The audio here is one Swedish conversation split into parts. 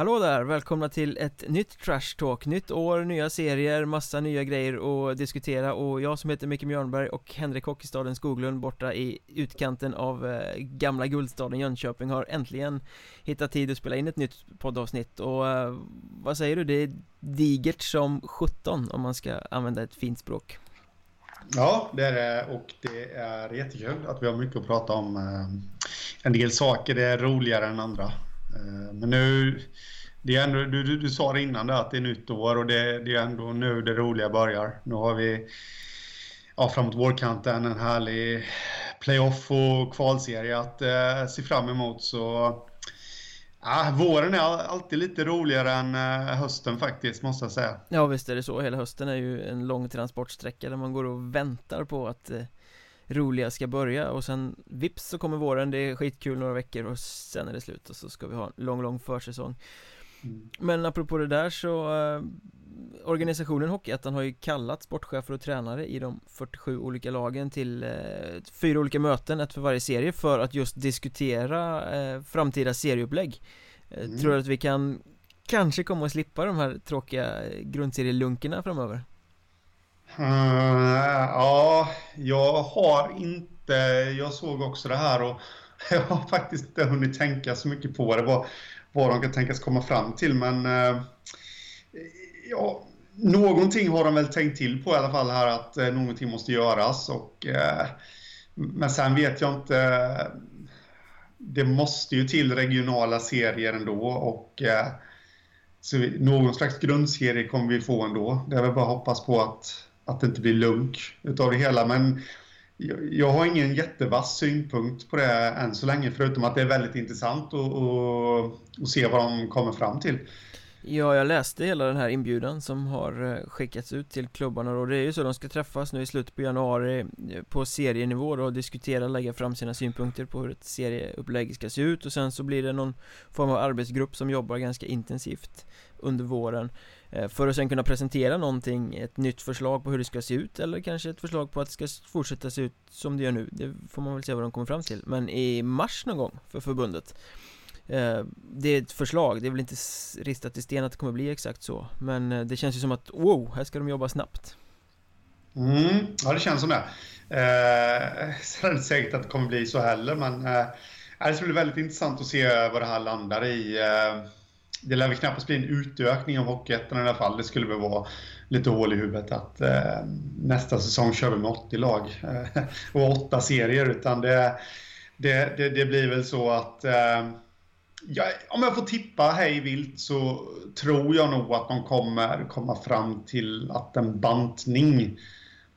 Hallå där! Välkomna till ett nytt Trash Talk, nytt år, nya serier, massa nya grejer att diskutera och jag som heter Micke Mjörnberg och Henrik Hockeystaden Skoglund borta i utkanten av eh, gamla guldstaden Jönköping har äntligen hittat tid att spela in ett nytt poddavsnitt och eh, vad säger du? Det är digert som 17 om man ska använda ett fint språk. Ja, det är det och det är jättekul att vi har mycket att prata om. Eh, en del saker är roligare än andra. Eh, men nu, det är ändå, du, du, du sa det innan där att det är nytt år och det, det är ändå nu det roliga börjar. Nu har vi ja, framåt vårkanten en härlig playoff och kvalserie att eh, se fram emot. Så Ja, våren är alltid lite roligare än eh, hösten faktiskt, måste jag säga. Ja, visst är det så. Hela hösten är ju en lång transportsträcka där man går och väntar på att eh, roliga ska börja och sen vips så kommer våren, det är skitkul några veckor och sen är det slut och så ska vi ha en lång, lång försäsong. Mm. Men apropå det där så eh, Organisationen Hockeyettan har ju kallat sportchefer och tränare i de 47 olika lagen till eh, fyra olika möten, ett för varje serie för att just diskutera eh, framtida serieupplägg eh, mm. Tror du att vi kan kanske komma att slippa de här tråkiga grundserielunkerna framöver? Uh, ja, jag har inte, jag såg också det här och jag har faktiskt inte hunnit tänka så mycket på det, vad, vad de kan tänkas komma fram till men eh, ja, någonting har de väl tänkt till på i alla fall här att eh, någonting måste göras och eh, men sen vet jag inte det måste ju till regionala serier ändå och eh, så någon slags grundserie kommer vi få ändå. Det är väl bara att hoppas på att att det inte blir lunk utav det hela. Men jag, har ingen jättevass synpunkt på det än så länge, förutom att det är väldigt intressant att se vad de kommer fram till. Ja, jag läste hela den här inbjudan som har eh, skickats ut till klubbarna och det är ju så de ska träffas nu i slutet på januari eh, på serienivå då och diskutera, lägga fram sina synpunkter på hur ett serieupplägg ska se ut. Och sen så blir det någon form av arbetsgrupp som jobbar ganska intensivt under våren. Eh, Eh, för att sen kunna presentera någonting, ett nytt förslag på hur det ska se ut eller kanske ett förslag på att det ska fortsätta se ut som det gör nu. Det får man väl se vad de kommer fram till. Men i mars någon gång för förbundet eh, Det är ett förslag, det är väl inte ristat i sten att det kommer bli exakt så. Men eh, det känns ju som att wow, här ska de jobba snabbt. Mm, ja det känns som det. Eh, Sen är det inte säkert att det kommer bli så heller men eh, Det ska bli väldigt intressant att se vad det här landar i. Eh, det lär väl knappast bli en utökning av Hockeyettan i alla fall. Det skulle väl vara lite hål i huvudet att eh, nästa säsong kör vi med 80 lag eh, och åtta serier. Utan det, det, det, det blir väl så att eh, ja, om jag får tippa hej vilt så tror jag nog att de kommer komma fram till att en bantning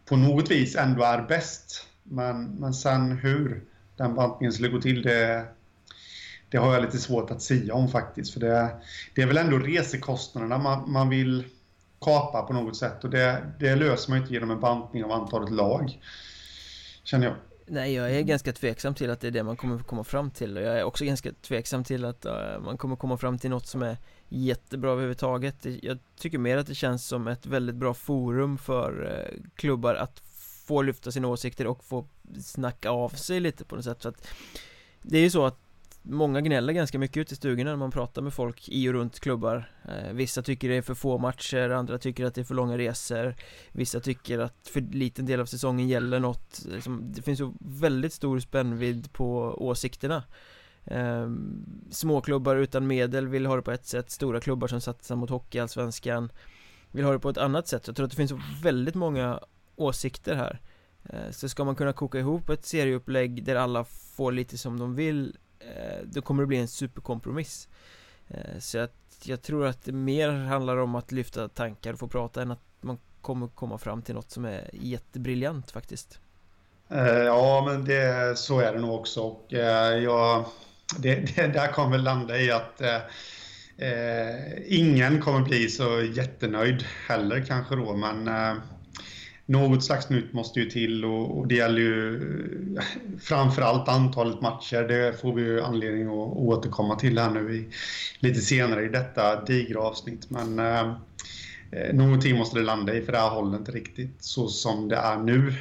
på något vis ändå är bäst. Men, men sen hur den bantningen skulle gå till, det, det har jag lite svårt att säga om faktiskt. För det, det är väl ändå resekostnaderna man, man vill kapa på något sätt. Och det, det löser man inte genom en bantning av antalet lag. Känner jag. Nej, jag är ganska tveksam till att det är det man kommer komma fram till. Och jag är också ganska tveksam till att uh, man kommer komma fram till något som är jättebra överhuvudtaget. Jag tycker mer att det känns som ett väldigt bra forum för uh, klubbar att få lyfta sina åsikter och få snacka av sig lite på något sätt. Så att det är ju så att Många gnäller ganska mycket ute i stugorna när man pratar med folk i och runt klubbar. Eh, vissa tycker det är för få matcher, andra tycker att det är för långa resor. Vissa tycker att för liten del av säsongen gäller något. Liksom, det finns så väldigt stor spännvidd på åsikterna. Ehm, Småklubbar utan medel vill ha det på ett sätt, stora klubbar som satsar mot hockeyallsvenskan Vill ha det på ett annat sätt, jag tror att det finns så väldigt många åsikter här. Eh, så ska man kunna koka ihop ett serieupplägg där alla får lite som de vill Eh, då kommer det bli en superkompromiss. Eh, så att jag tror att det mer handlar om att lyfta tankar och få prata än att man kommer komma fram till något som är jättebriljant faktiskt. Eh, ja men det, så är det nog också. Och jag, det, det där kommer landa i att eh, ingen kommer bli så jättenöjd heller kanske då. Men eh, något slags nytt måste ju till och, och det gäller ju framförallt antalet matcher. Det får vi ju anledning att återkomma till här nu i, lite senare i detta digra avsnitt. Men eh, eh någonting måste det landa i för det här håller inte riktigt så som det är nu.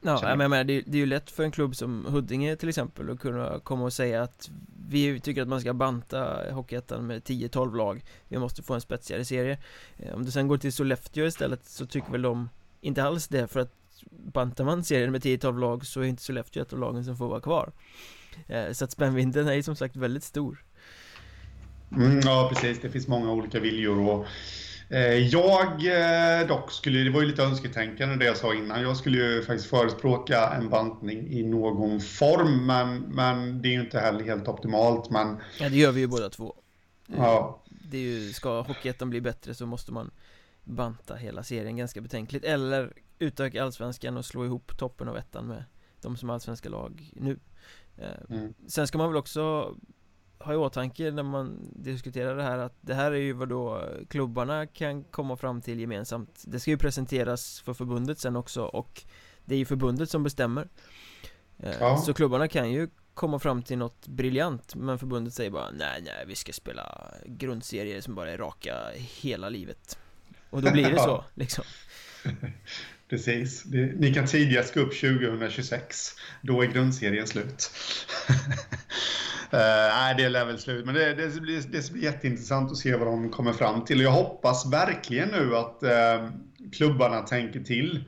Ja, jag menar, det, det är ju lätt för en klubb som Huddinge till exempel att kunna komma och säga att vi tycker att man ska banta Hockeyettan med 10-12 lag Vi måste få en spetsigare serie eh, Om du sen går till Sollefteå istället så tycker väl de inte alls det för att bantar man serien med 10-12 lag så är inte Sollefteå ett av lagen som får vara kvar. Eh, Så att spännvidden är ju som sagt väldigt stor. Mm, Ja precis, det finns många olika viljor och Eh, jag eh, dock skulle, det var ju lite önsketänkande det jag sa innan, jag skulle ju faktiskt förespråka en bantning i någon form men, men det är ju inte heller helt optimalt men Ja det gör vi ju båda två. Ja. Det är ju, ska Hockeyettan bli bättre så måste man banta hela serien ganska betänkligt eller utöka allsvenskan och slå ihop toppen av ettan med de som är allsvenska lag nu eh, mm. Sen ska man väl också ha i åtanke när man diskuterar det här att det här är ju vad då klubbarna kan komma fram till gemensamt Det ska ju presenteras för förbundet sen också och det är ju förbundet som bestämmer eh, ja. Så klubbarna kan ju komma fram till något briljant men förbundet säger bara nej nej vi ska spela grundserier som bara är raka hela livet Och då blir det så liksom Precis. Ni kan tidigast gå upp 2026. Då är grundserien slut. Uh, nej, det lär väl slut. Men det, det, blir, det blir jätteintressant att se vad de kommer fram till. Jag hoppas verkligen nu att uh, klubbarna tänker till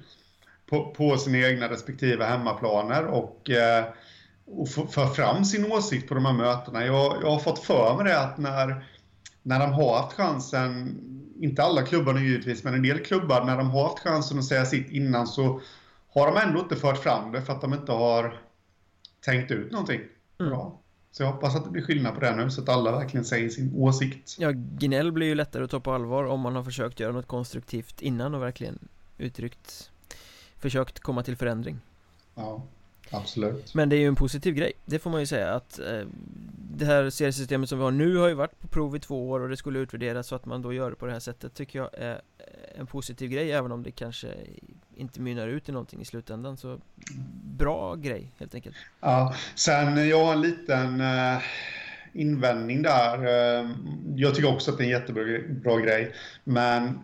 på, på sina egna respektive hemmaplaner och, uh, och för fram sin åsikt på de här mötena. Jag, jag har fått för mig det att när, när de har haft chansen, inte alla klubbarna givetvis, men en del klubbar, när de har haft chansen att säga sitt innan så har de ändå inte fört fram det för att de inte har tänkt ut någonting mm. bra. Så jag hoppas att det blir skillnad på det nu så att alla verkligen säger sin åsikt. Ja, gnäll blir ju lättare att ta på allvar om man har försökt göra något konstruktivt innan och verkligen uttryckt Försökt komma till förändring. Ja, absolut. Men det är ju en positiv grej, det får man ju säga att eh, Det här seriesystemet som vi har nu har ju varit på prov i två år och det skulle utvärderas så att man då gör det på det här sättet tycker jag är en positiv grej även om det kanske inte mynnar ut i någonting i slutändan så bra grej helt enkelt. Ja, sen jag har en liten uh, invändning där. Uh, jag tycker också att det är en jättebra bra grej, men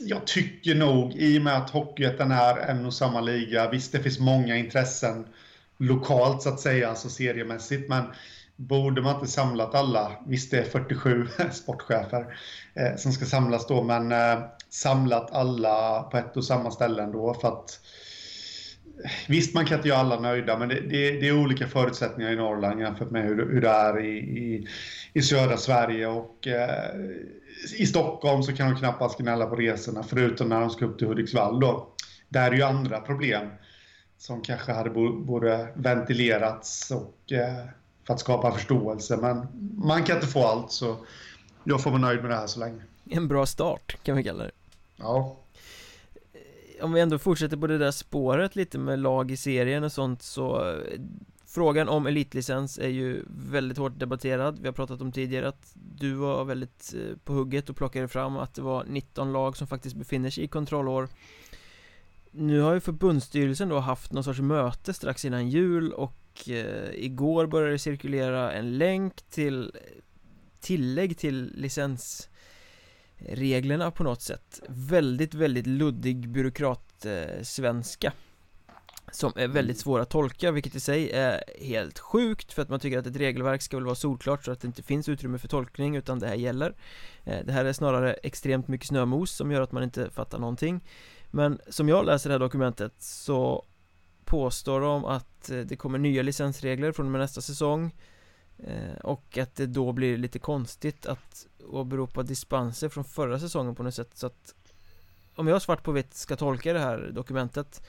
jag tycker nog i och med att Hockeyettan är en och samma liga, visst det finns många intressen lokalt så att säga, alltså seriemässigt, men borde man inte samlat alla, visst det är 47 sportchefer eh, som ska samlas då, men eh, samlat alla på ett och samma ställe ändå för att eh, Visst, man kan inte göra alla nöjda, men det, det, det är olika förutsättningar i Norrland jämfört med hur, hur det är i, i, i södra Sverige. Och eh, i Stockholm så kan de knappast gnälla på resorna, förutom när de ska upp till Hudiksvall. Då. Där är ju andra problem som kanske hade borde ventilerats och, eh, för att skapa förståelse. Men man kan inte få allt, så jag får vara nöjd med det här så länge. En bra start, kan vi kalla det. Ja Om vi ändå fortsätter på det där spåret lite med lag i serien och sånt så Frågan om elitlicens är ju väldigt hårt debatterad. Vi har pratat om tidigare att du var väldigt eh, på hugget och plockade fram att det var 19 lag som faktiskt befinner sig i kontrollår. Nu har ju förbundsstyrelsen då haft någon sorts möte strax innan jul och eh, igår började det cirkulera en länk till eh, tillägg till licensreglerna på något sätt. Väldigt, väldigt luddig byråkratsvenska. Som är väldigt svår att tolka, vilket i sig är helt sjukt för att man tycker att ett regelverk ska väl vara solklart så att det inte finns utrymme för tolkning utan det här gäller. Eh, det här är snarare extremt mycket snömos som gör att man inte fattar någonting. Men som jag läser det här dokumentet så påstår de att eh, det kommer nya licensregler från och med nästa säsong eh, och att det då blir lite konstigt att åberopa dispenser från förra säsongen på något sätt. Så att Om jag svart på vitt ska tolka det här dokumentet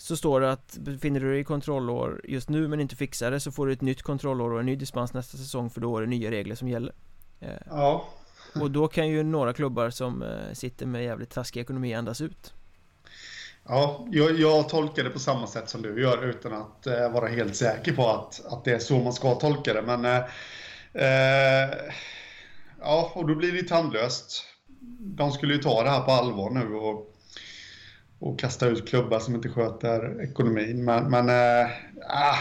så står det att befinner du dig i kontrollår just nu men inte fixar det så får du ett nytt kontrollår och en ny dispens nästa säsong för då är det nya regler som gäller eh, Ja Och då kan ju några klubbar som eh, sitter med jävligt taskig ekonomi andas ut Ja, jag, jag, tolkar det på samma sätt som du gör utan att eh, vara helt säker på att, att det är så man ska tolka det. Men eh, eh, ja, och då blir det tandlöst. De skulle ju ta det här på allvar nu och, och kasta ut klubbar som inte sköter ekonomin. Men, men äh, eh, ah,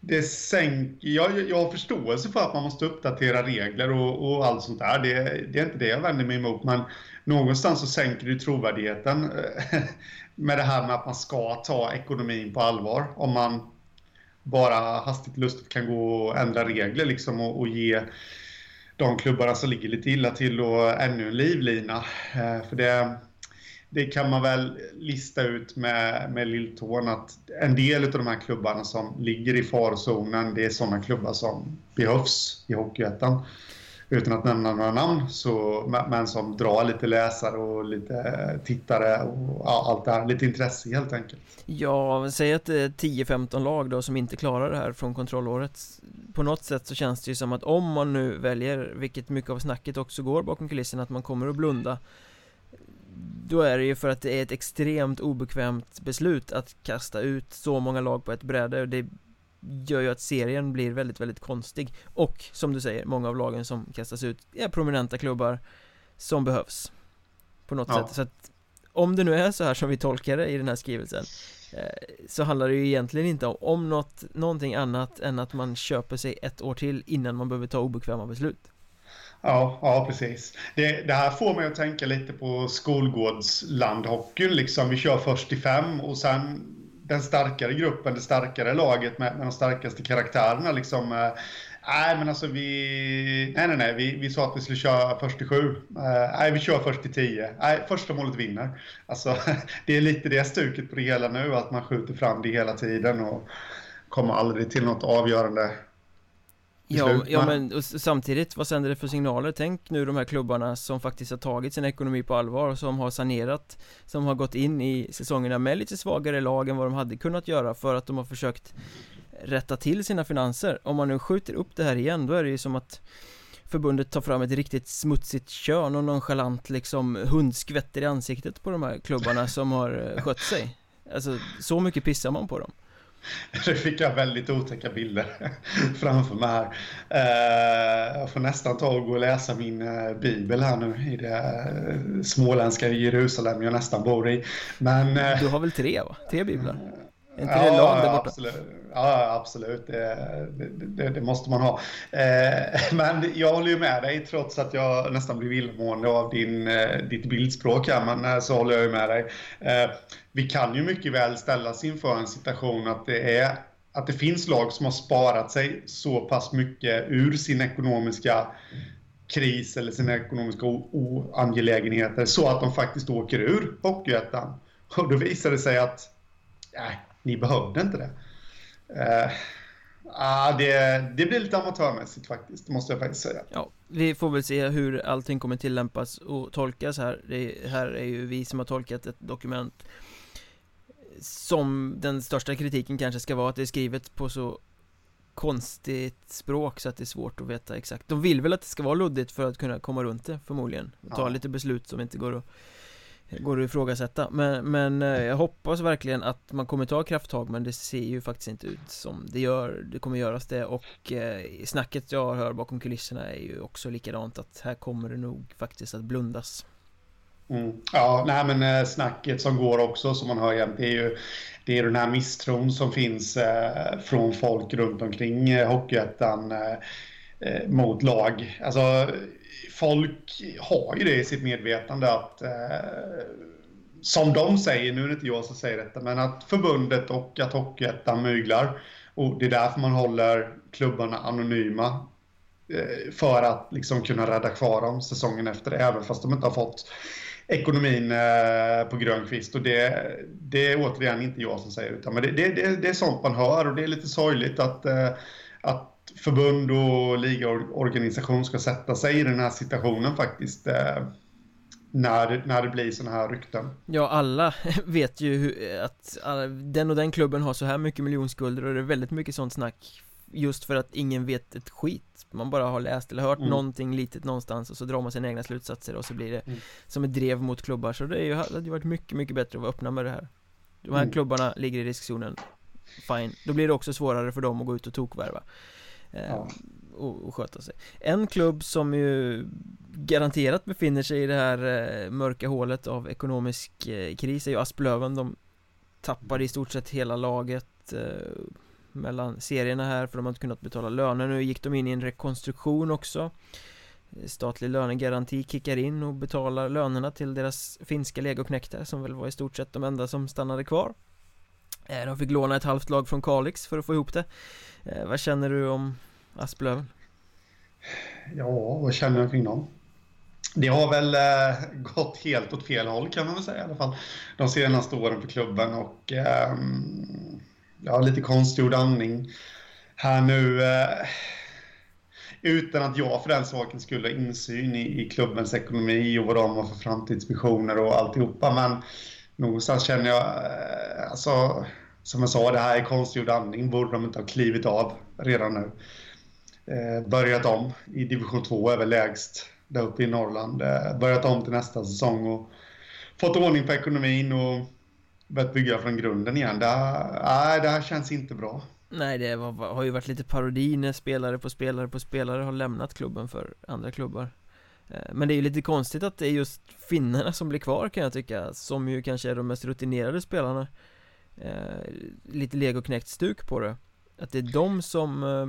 det sänker, jag, jag har förståelse för att man måste uppdatera regler och, och allt sånt där. Det, det, är inte det jag vänder mig emot. Men någonstans så sänker det trovärdigheten eh, med det här med att man ska ta ekonomin på allvar. Om man bara hastigt lustigt kan gå och ändra regler liksom och, och ge de klubbarna som ligger lite illa till och ännu en livlina. Eh, för det, det kan man väl lista ut med, med lilltån att en del av de här klubbarna som ligger i farzonen, det är sådana klubbar som behövs i Hockeyettan. Utan att nämna några namn, så, men som drar lite läsare och lite tittare och ja, allt det här, lite intresse helt enkelt. Ja, säg att det är 10-15 lag då som inte klarar det här från kontrollåret På något sätt så känns det ju som att om man nu väljer, vilket mycket av snacket också går bakom kulisserna, att man kommer att blunda då är det ju för att det är ett extremt obekvämt beslut att kasta ut så många lag på ett bräde och det gör ju att serien blir väldigt, väldigt konstig. Och som du säger, många av lagen som kastas ut är prominenta klubbar som behövs. På något ja. sätt. Så att om det nu är så här som vi tolkar det i den här skrivelsen eh, så handlar det ju egentligen inte om, om något, någonting annat än att man köper sig ett år till innan man behöver ta obekväma beslut Ja, ja precis. Det, det, här får mig att tänka lite på skolgårdslandhockeyn. Liksom. Vi kör först till fem och sen den starkare gruppen, det starkare laget med, med de starkaste karaktärerna. Liksom, eh, nej, men alltså vi... Nej, nej, nej. Vi, vi sa att vi skulle köra först till sju. Eh, nej, vi kör först till tio. Nej, första målet vinner. Alltså, det är lite det stuket på det hela nu, att man skjuter fram det hela tiden och kommer aldrig till något avgörande Ja, ja men samtidigt, vad sänder det för signaler? Tänk nu de här klubbarna som faktiskt har tagit sin ekonomi på allvar, som har sanerat Som har gått in i säsongerna med lite svagare lag än vad de hade kunnat göra för att de har försökt rätta till sina finanser. Om man nu skjuter upp det här igen, då är det ju som att Förbundet tar fram ett riktigt smutsigt kön och nonchalant liksom hundskvätter i ansiktet på de här klubbarna som har eh, skött sig. Alltså, så mycket pissar man på dem Nu fick jag väldigt otäcka bilder framför mig här. Eh, jag får nästan ta och gå och läsa min eh, bibel här nu i det eh, småländska Jerusalem jag nästan bor i. Men, du har väl tre va? Tre biblar? Är inte ja, det lag där borta? Absolut. Ja, absolut. Det, det, det, måste man ha. Eh, men jag håller ju med dig trots att jag nästan blir illamående av din, eh, ditt bildspråk här. Men eh, så håller jag ju med dig vi kan ju mycket väl ställas inför en situation att det, är, att det finns lag som har sparat sig så pass mycket ur sin ekonomiska kris eller sina ekonomiska oangelägenheter så att de faktiskt åker ur Hockeyettan. Och då visar det sig att nej, ni behövde inte det. Uh, Ah, det, det blir lite amatörmässigt faktiskt, måste jag faktiskt säga. Ja, vi får väl se hur allting kommer tillämpas och tolkas här. Det här är ju vi som har tolkat ett dokument som den största kritiken kanske ska vara att det är skrivet på så konstigt språk så att det är svårt att veta exakt De vill väl att det ska vara luddigt för att kunna komma runt det förmodligen och ta ja. lite beslut som inte går att Går att ifrågasätta. Men, men eh, jag hoppas verkligen att man kommer ta krafttag men det ser ju faktiskt inte ut som det gör Det kommer göras det. Och eh, snacket jag hör bakom kulisserna är ju också likadant att här kommer det nog faktiskt att blundas. Mm. Ja, nej men eh, snacket som går också som man hör jämt det är ju det är den här misstron som finns eh, från folk runt omkring eh, Hockeyettan eh, eh, mot lag. Alltså folk har ju det i sitt medvetande att eh, som de säger, nu är det inte jag som säger detta, men att förbundet och att Hockeyettan myglar. Och det är därför man håller klubbarna anonyma eh, för att liksom kunna rädda kvar dem säsongen efter, även fast de inte har fått ekonomin eh, på Grönkvist. Och det, det är återigen inte jag som säger utan men det, det, det är sånt man hör och det är lite sorgligt att, eh, att förbund och ligaorganisation ska sätta sig i den här situationen faktiskt. Eh, när, när det blir sådana här rykten. Ja, alla vet ju att alla, den och den klubben har så här mycket miljonskulder och det är väldigt mycket sånt snack Just för att ingen vet ett skit Man bara har läst eller hört mm. någonting litet någonstans och så drar man sina egna slutsatser och så blir det mm. som ett drev mot klubbar Så det, är ju, hade ju varit mycket, mycket bättre att vara öppna med det här De här mm. klubbarna ligger i riskzonen Fine, då blir det också svårare för dem att gå ut och tokvärva eh, ja. och, och sköta sig. En klubb som ju garanterat befinner sig i det här eh, mörka hålet av ekonomisk eh, kris är ju Asplöven. De tappade i stort sett hela laget eh, mellan serierna här för de har inte kunnat betala löner. Nu gick de in i en rekonstruktion också. Statlig lönegaranti kickar in och betalar lönerna till deras finska legoknektar som väl var i stort sett de enda som stannade kvar. eh, Eh, de fick låna ett halvt lag från Kalix för att få ihop det eh, Vad känner du om Asplöven? Ja, vad känner jag kring dem? Det har väl eh, gått helt åt fel håll kan man väl säga i alla fall. De senaste åren för klubben och eh, ja, lite konstgjord andning här nu. Eh, utan att jag för den saken skulle ha insyn i, i klubbens ekonomi och vad de har för framtidsvisioner och alltihopa. Men någonstans känner jag, eh, alltså, som jag sa, det här är konstgjord andning. Borde de inte ha klivit av redan nu. Eh, börjat om i division 2, är väl lägst där uppe i Norrland. Eh, börjat om till nästa säsong och fått ordning på ekonomin och börjat bygga från grunden igen. Det här, äh, det här känns inte bra. Nej, det var, har ju varit lite parodi när spelare på spelare på spelare har lämnat klubben för andra klubbar. Eh, men det är ju lite konstigt att det är just finnarna som blir kvar kan jag tycka Som ju kanske är de mest rutinerade spelarna. Eh, Lite legoknäckt stuk på det. Att det är de som eh,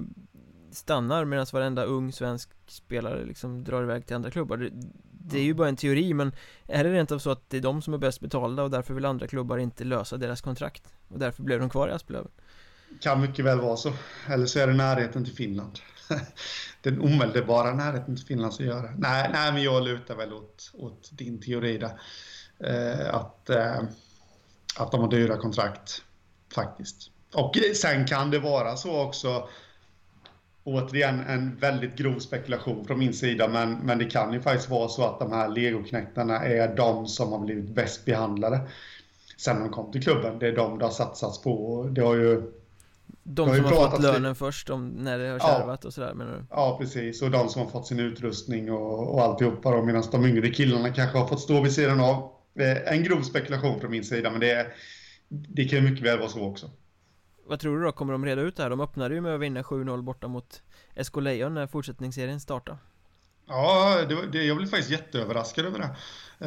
stannar medan varenda ung svensk spelare liksom drar iväg till andra klubbar. Det, det är ju bara en teori men Är det rent av så att det är de som är bäst betalda och därför vill andra klubbar inte lösa deras kontrakt? Och därför blev de kvar i Asplöven? Kan mycket väl vara så. Eller så är det närheten till Finland Den omedelbara närheten till Finland att göra. Nej, nej men jag lutar väl åt, åt din teori där eh, Att eh, Att de har dyra kontrakt Faktiskt och sen kan det vara så också återigen en väldigt grov spekulation från min sida, men, men det kan ju faktiskt vara så att de här legoknektarna är de som har blivit bäst behandlade sen de kom till klubben. Det är de det har satsats på. Det har ju de som har fått lönen först, om, när det har kärvat ja, och sådär menar du? Ja, precis. Och de som har fått sin utrustning och, och alltihopa då, medan de yngre killarna kanske har fått stå vid sidan av. En grov spekulation från min sida, men det, det kan ju mycket väl vara så också. Vad tror du då, kommer de reda ut det här? De öppnade ju med att vinna 7-0 borta mot SK Lejon när fortsättningsserien startade Ja, det, det, jag blev faktiskt jätteöverraskad över det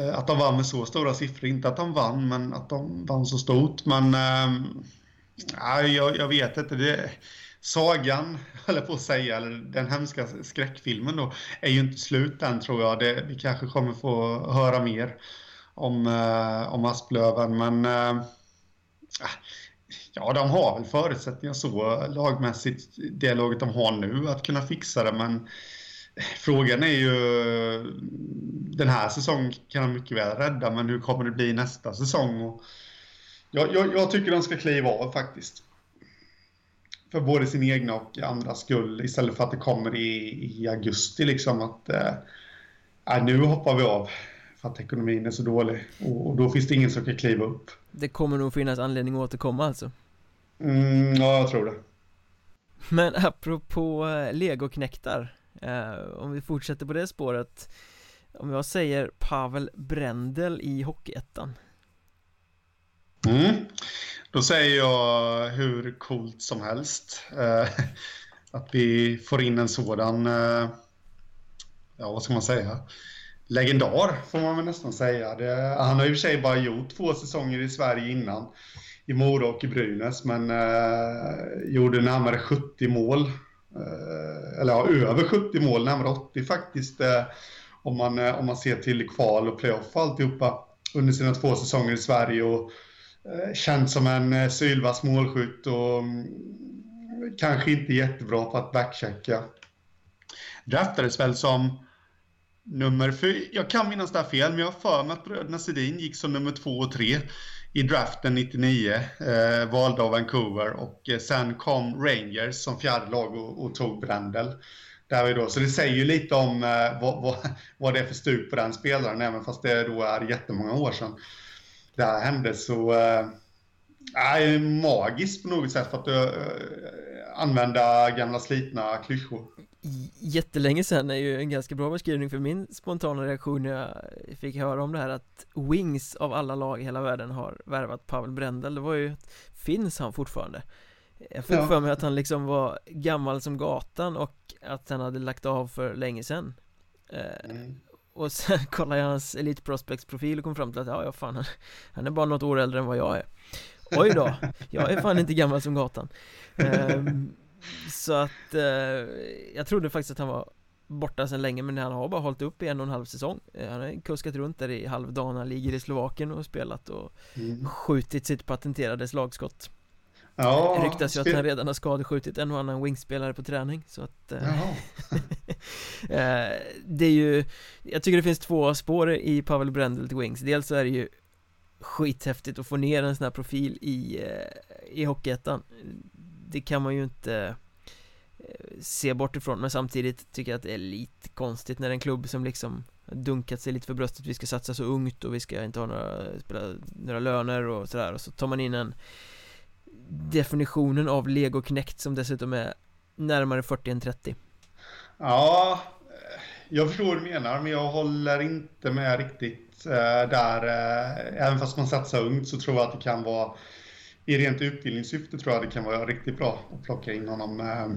eh, Att de vann med så stora siffror, inte att de vann, men att de vann så stort Men, Ja, jag, jag vet inte det, Sagan, höll på att säga, eller den hemska skräckfilmen då Är ju inte slut än tror jag, det, vi kanske kommer få höra mer Om, eh, om Asplöven, men eh, ah, Ja, de har väl förutsättningar så lagmässigt, det laget de har nu, att kunna fixa det. Men eh, frågan är ju, den här säsongen kan de mycket väl rädda, men hur kommer det bli nästa säsong? Och jag, jag, jag tycker de ska kliva av faktiskt. För både sin egna och andras skull, istället för att det kommer i, i augusti liksom att äh, nu hoppar vi av för att ekonomin är så dålig. Och, och då finns det ingen som kan kliva upp. Det kommer nog finnas anledning att återkomma alltså? Mm, ja, jag tror det. Men apropå eh, legoknäktar eh, Om vi fortsätter på det spåret Om jag säger Pavel Brendel i Hockeyettan mm. Då säger jag hur coolt som helst eh, Att vi får in en sådan eh, Ja, vad ska man säga? Legendar får man väl nästan säga det, Han har i och för sig bara gjort två säsonger i Sverige innan i Mora och i Brynäs, men eh, gjorde närmare 70 mål. Eh, eller ja, över 70 mål, närmare 80 faktiskt. Eh, om, man, eh, om man ser till kval och playoff och alltihopa under sina två säsonger i Sverige. Och, Eh, känd som en eh, sylvass målskytt och mm, kanske inte jättebra på att backchecka. Draftades väl som nummer fyra, jag kan minnas det här fel, men jag har för mig att bröderna Sedin gick som nummer två och tre i draften 99, eh, valda av Vancouver och eh, sen kom Rangers som fjärde lag och, och tog Brendel. Där vi då, så det säger ju lite om eh, vad, vad, vad, det är för stuk på den spelaren, även fast det då är jättemånga år sedan det här hände. Så är magiskt på något sätt för att uh, använda gamla slitna klyschor. Jättelänge sedan är ju en ganska bra beskrivning för min spontana reaktion när jag fick höra om det här att Wings av alla lag i hela världen har värvat Pavel Brendel Det var ju, finns han fortfarande? Jag fick ja. för mig att han liksom var gammal som gatan och att han hade lagt av för länge sedan eh, mm. Och sen kollade jag hans Elite Prospects profil och kom fram till att ja, ja fan han, han är bara något år äldre än vad jag är. Oj då, jag är fan inte gammal som gatan. Um, Så att uh, jag trodde faktiskt att han var borta sedan länge men han har bara hållit upp i en och en halv säsong. Eh, Han har kuskat runt där i halvdana ligger i Slovakien och spelat och mm. skjutit sitt patenterade slagskott Ja, det ryktas ju att han redan har skadeskjutit en och annan wingspelare på träning så att eh, eh, Det är ju Jag tycker det finns två spår i Pavel Brendel till Wings. Dels så är det ju skithäftigt att få ner en sån här profil i, i Hockeyettan. Det kan man ju inte se bort ifrån men samtidigt tycker jag att det är lite konstigt när en klubb som liksom dunkat sig lite för bröstet Vi ska satsa så ungt och vi ska inte ha några, spela, några löner och sådär och så tar man in en Definitionen av Lego Kinect som dessutom är närmare 40 än 30 Ja eh, Jag förstår vad du menar men jag håller inte med riktigt eh, där eh, Även fast man satsar ungt så tror jag att det kan vara i rent utbildningssyfte tror jag det kan vara riktigt bra att plocka in honom eh,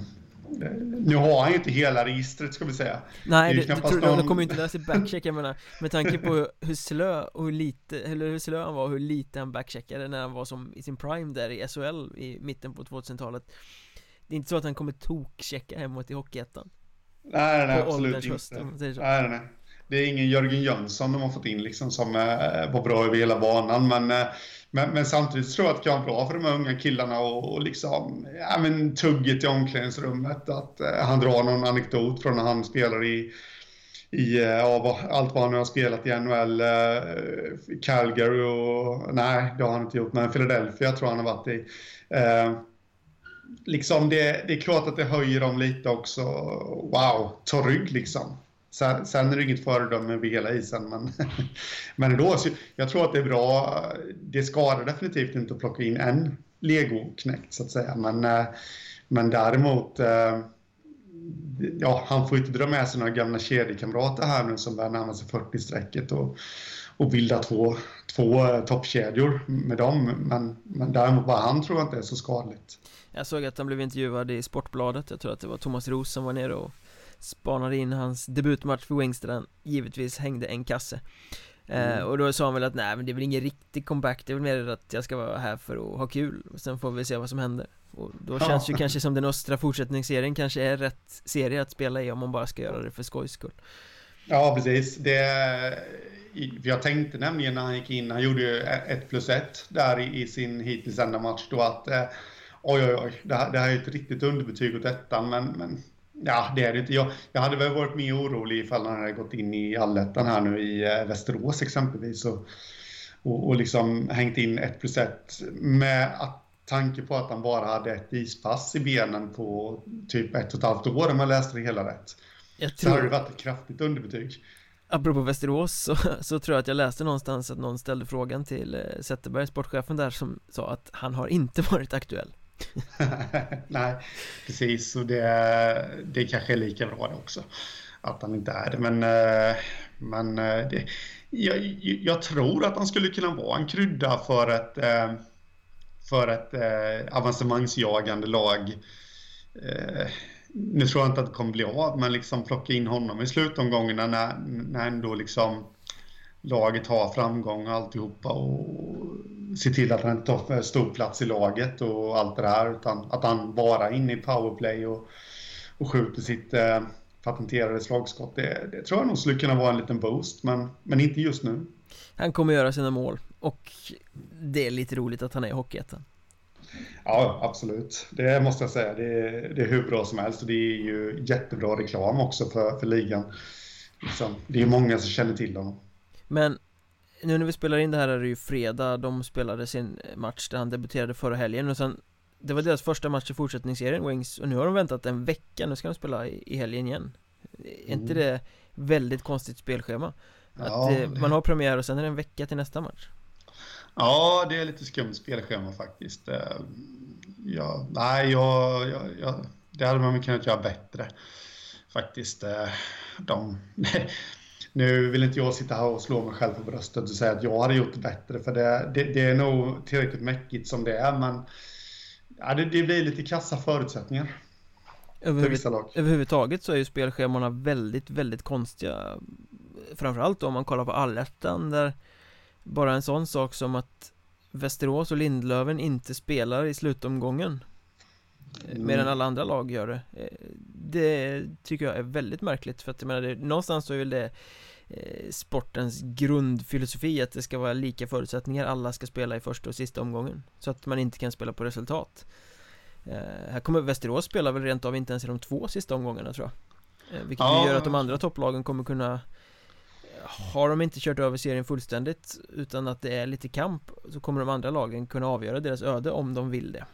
nu har han ju inte hela registret ska vi säga. Nej, det, det, tror någon... de kommer inte lära sig backcheck jag menar Med tanke på hur slö och hur lite, eller hur slö han var och hur lite han backcheckade när han var som i sin prime där i SHL i mitten på 2000-talet Det är inte så att han kommer tokkchecka hemåt i Hockeyettan. Nej, nej, absolut inte. nej, nej. Det är ingen Jörgen Jönsson de har fått in liksom som eh, var bra över hela banan men eh, men, men, samtidigt tror jag att det kan vara bra för de här unga killarna och, och liksom, ja men tugget i omklädningsrummet. Att eh, han drar någon anekdot från när han spelar i, i eh, ja, allt vad han nu har spelat i NHL, eh, Calgary och, nej det har han inte gjort, men Philadelphia tror jag han har varit i. Eh, liksom det, det är klart att det höjer dem lite också. Wow, ta rygg liksom. Sen, sen är det inget föredöme över hela isen, men, men ändå. Så jag tror att det är bra. Det skadar definitivt inte att plocka in en legoknäckt, så att säga. Men, eh, men däremot, eh, ja, han får inte dra med sig några gamla kedjekamrater här nu som börjar närma sig 40-strecket och, och bilda två, två eh, toppkedjor med dem. Men, men däremot bara han tror jag inte är så skadligt. Jag såg att han blev intervjuad i Sportbladet, jag tror att det var Thomas Roos som var nere och Spanade in hans debutmatch för Wings där han givetvis hängde en kasse eh, mm. Och då sa han väl att nej men det är väl ingen riktig comeback Det är väl mer att jag ska vara här för att ha kul Sen får vi se vad som händer Och då ja. känns ju kanske som den östra fortsättningsserien kanske är rätt serie att spela i om man bara ska göra det för skojs skull Ja precis, det jag tänkte nämligen när han gick in, han gjorde ju 1 plus 1 där i, i, sin hittills enda match då att eh, oj oj oj, det här, det här är ett riktigt underbetyg åt ettan men, men Ja, det är det inte. Jag, jag hade väl varit mer orolig ifall han hade gått in i allettan här nu i eh, Västerås exempelvis och, och, och liksom hängt in ett plus ett med att tanke på att han bara hade ett ispass i benen på typ ett och ett halvt år om jag läste det hela rätt. Jag tror... Så hade det varit ett kraftigt underbetyg. Apropå Västerås så, så tror jag att jag läste någonstans att någon ställde frågan till eh, Zetterberg, sportchefen där, som sa att han har inte varit aktuell. Nej, precis. Och det, det kanske är lika bra det också. Att han inte är det. Men, eh, men eh, det, jag, jag, tror att han skulle kunna vara en krydda för ett, eh, för ett avancemangsjagande lag. Nu tror jag inte att det kommer bli av, men liksom plocka in honom i slutomgångarna när, när ändå liksom laget har framgång och alltihopa och se till att han inte tar stor plats i laget och allt det där utan att han bara är inne i powerplay och, och skjuter sitt eh, patenterade slagskott. Det, det, tror jag nog skulle kunna vara en liten boost men, men inte just nu. Han kommer göra sina mål och det är lite roligt att han är i Hockeyettan. Ja, absolut. Det måste jag säga. Det är, det är hur bra som helst och det är ju jättebra reklam också för, för ligan. Liksom. Det är många som känner till honom. Men nu när vi spelar in det här är det ju fredag De spelade sin match där han debuterade förra helgen och sen Det var deras första match i fortsättningsserien Wings och nu har de väntat en vecka Nu ska de spela i, i helgen igen. Är inte det väldigt konstigt spelschema? Att ja, eh, man har premiär och sen är det en vecka till nästa match. Ja, det är lite skumt spelschema faktiskt. Eh, ja, Nej, jag, jag, jag, det hade man kunnat göra bättre Faktiskt. Eh, De Nu vill inte jag sitta här och slå mig själv på bröstet och säga att jag hade gjort det bättre, för det, det, det är nog tillräckligt mäckigt som det är, men ja, det, det blir lite kassa förutsättningar. Överhuvud, överhuvudtaget så är ju spelschemana väldigt, väldigt konstiga. Framförallt om man kollar på allettan där Bara en sån sak som att Västerås och Lindlöven inte spelar i slutomgången mm. Mer än alla andra lag gör det Det tycker jag är väldigt märkligt för att jag menar, det, någonstans så är väl det eh, Sportens grundfilosofi att det ska vara lika förutsättningar Alla ska spela i första och sista omgången Så att man inte kan spela på resultat eh, Här kommer Västerås spela väl rent av inte ens i de två sista omgångarna tror jag eh, Vilket ja. gör att de andra topplagen kommer kunna har de inte kört över serien fullständigt utan att det är lite kamp så kommer de andra lagen kunna avgöra deras öde om de vill det.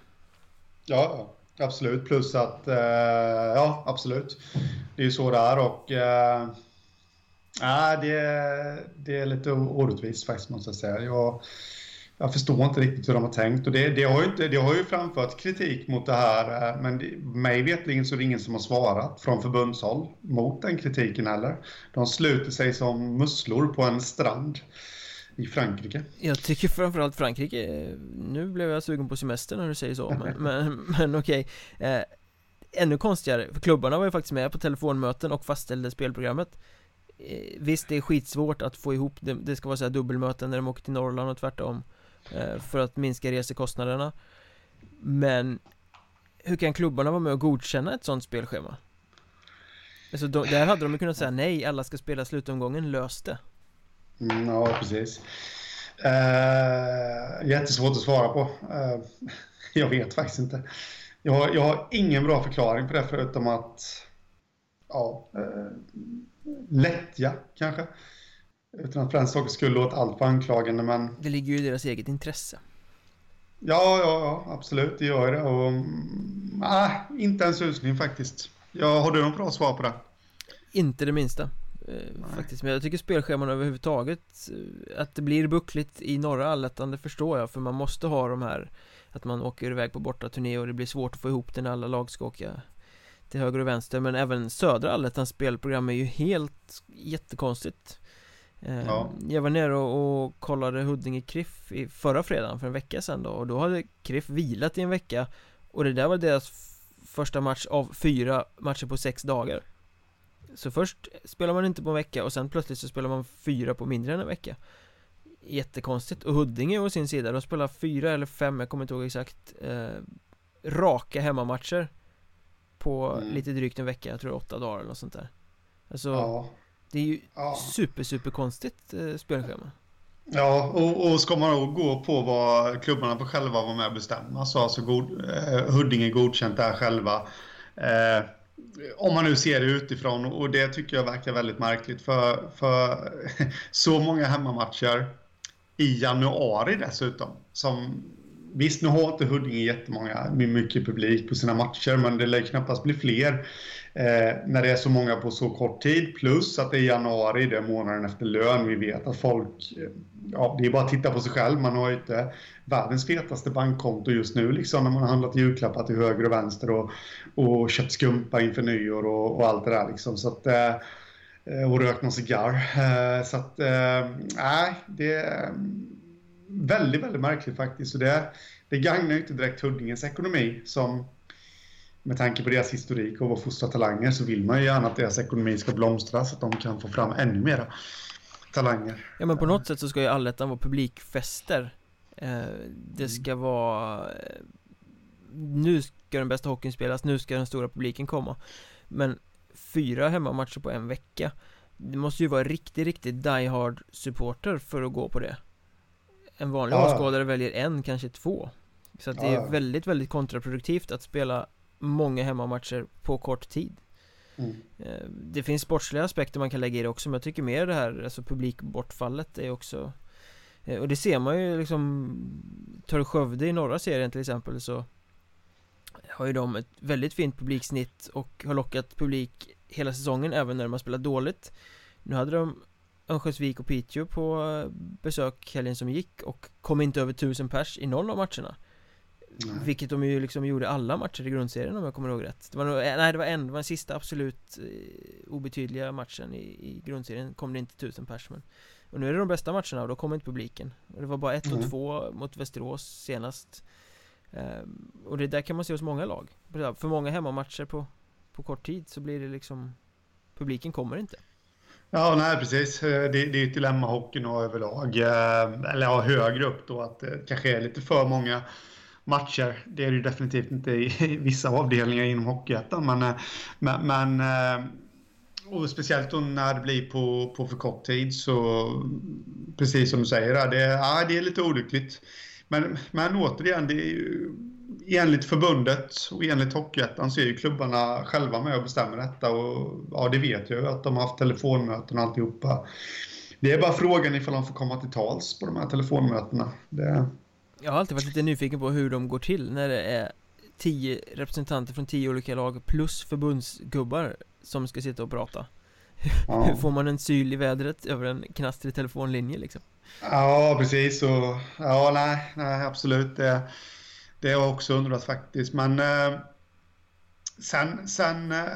Ja, absolut. Plus att, eh, ja absolut. Det är ju så det är och eh, det, det är lite orättvist faktiskt måste jag säga. Jag, jag förstår inte riktigt hur de har tänkt och det, det, har, ju inte, det har ju framfört kritik mot det här eh, men det, mig vetligen så är det ingen som har svarat från förbundshåll mot den kritiken heller. De sluter sig som musslor på en strand i Frankrike. Jag tycker framförallt Frankrike, nu blev jag sugen på semester när du säger så men, men, men okej eh, Ännu konstigare, för klubbarna var ju faktiskt med på telefonmöten och fastställde spelprogrammet eh, Visst det är skitsvårt att få ihop det, det ska vara så här dubbelmöten när de åker till Norrland och tvärtom Eh, för att minska resekostnaderna Men Hur kan klubbarna vara med och godkänna ett sånt spelschema? Alltså då, där hade de ju kunnat säga nej, alla ska spela slutomgången, lös det mm, Ja, precis uh, Jättesvårt att svara på uh, Jag vet faktiskt inte jag har, jag har ingen bra förklaring på det förutom att Ja uh, Lättja kanske utan att för den sakens skull låta allt för anklagande men... Det ligger ju i deras eget intresse. Ja, ja, ja, absolut, det gör det. Och, äh, inte en susning faktiskt. Ja, har du något bra svar på det? Inte det minsta. Eh, faktiskt, men jag tycker spelscheman överhuvudtaget eh, Att det blir buckligt i norra allettan det förstår jag. För man måste ha de här Att man åker iväg på borta turné och det blir svårt att få ihop det när alla lag ska åka Till höger och vänster. Men även södra allettans spelprogram är ju helt jättekonstigt. Eh, ja. Jag var nere och, och kollade Huddinge Kriff i förra fredagen för en vecka sedan då och då hade Kriff vilat i en vecka och det där var deras första match av fyra matcher på sex dagar Så först spelar man inte på en vecka och sen plötsligt så spelar man fyra på mindre än en vecka Jättekonstigt och Huddinge å sin sida, de spelar fyra eller fem, jag kommer inte ihåg exakt eh, Raka hemmamatcher På mm. lite drygt en vecka, jag tror åtta dagar eller något sånt där Alltså ja. Det är ju ja. super, super konstigt eh, spelschema. Ja, och, och ska man då gå på vad klubbarna får själva vara med och bestämma så alltså god, eh, Huddinge godkänt det här själva. Eh, om man nu ser det utifrån och det tycker jag verkar väldigt märkligt för, för så många hemmamatcher i januari dessutom. Som, visst, nu har inte Huddinge jättemånga, mycket publik på sina matcher men det lär knappast bli fler Eh, när det är så många på så kort tid, plus att det är januari, det är månaden efter lön. Vi vet att folk, eh, ja, det är bara att titta på sig själv. Man har ju inte världens fetaste bankkonto just nu, liksom, när man har handlat julklappar till höger och vänster och, och köpt skumpa inför nyår och, och allt det där. Liksom. Så att, eh, och rökt någon cigarr. Eh, så att, eh, nej, det är mm, väldigt, väldigt märkligt faktiskt. Så det, det gagnar ju inte direkt Huddinges ekonomi som med tanke på deras historik och vår fostra talanger så vill man ju gärna att deras ekonomi ska blomstra så att de kan få fram ännu mera talanger. Ja men på något sätt så ska ju allettan vara publikfester eh, Det mm. ska vara eh, Nu ska den bästa hockeyn spelas, nu ska den stora publiken komma Men fyra hemmamatcher på en vecka Det måste ju vara riktigt, riktigt die hard supporter för att gå på det En vanlig ja. åskådare väljer en, kanske två Så att det är väldigt, väldigt kontraproduktivt att spela många hemmamatcher på kort tid mm. Eh, det finns sportsliga aspekter man kan lägga i det också men jag tycker mer det här, alltså publikbortfallet är också eh, Och det ser man ju liksom Tar du Skövde i norra serien till exempel så Har ju de ett väldigt fint publiksnitt och har lockat publik hela säsongen även när de har spelat dåligt Nu hade de Örnsköldsvik och Piteå på eh, besök helgen som gick och kom inte över tusen pers i någon av matcherna Nej. Vilket de ju liksom gjorde alla matcher i grundserien om jag kommer ihåg rätt Det var nog, nej det var en, det var den sista absolut eh, obetydliga matchen i, i grundserien kom det inte tusen pers men Och nu är det de bästa matcherna och då kommer inte publiken Och det var bara ett mm. och två mot Västerås senast ehm, Och det där kan man se hos många lag För många hemmamatcher på, på kort tid så blir det liksom Publiken kommer inte Ja, nej precis. Det, det är ett dilemma hockeyn har överlag. Eller ja, högre upp då att det kanske är lite för många matcher. Det är det ju definitivt inte i vissa avdelningar inom Hockeyettan. Men, eh, men, men eh, och speciellt då när det blir på, på för kort tid så precis som du säger, det, ja, det är lite olyckligt. Men, men återigen, det är ju, enligt förbundet och enligt Hockeyettan så är ju klubbarna själva med och bestämmer detta. Och ja, det vet jag ju att de har haft telefonmöten och alltihopa. Det är bara frågan ifall de får komma till tals på de här telefonmötena. Det... Jag har alltid varit lite nyfiken på hur de går till när det är tio representanter från tio olika lag plus förbundsgubbar som ska sitta och prata. Ja. Hur får man en syl i vädret över en knastrig telefonlinje liksom? Ja, precis. Och, ja, nej, nej absolut. Det, det har jag också undrat faktiskt. Men eh, sen, sen eh,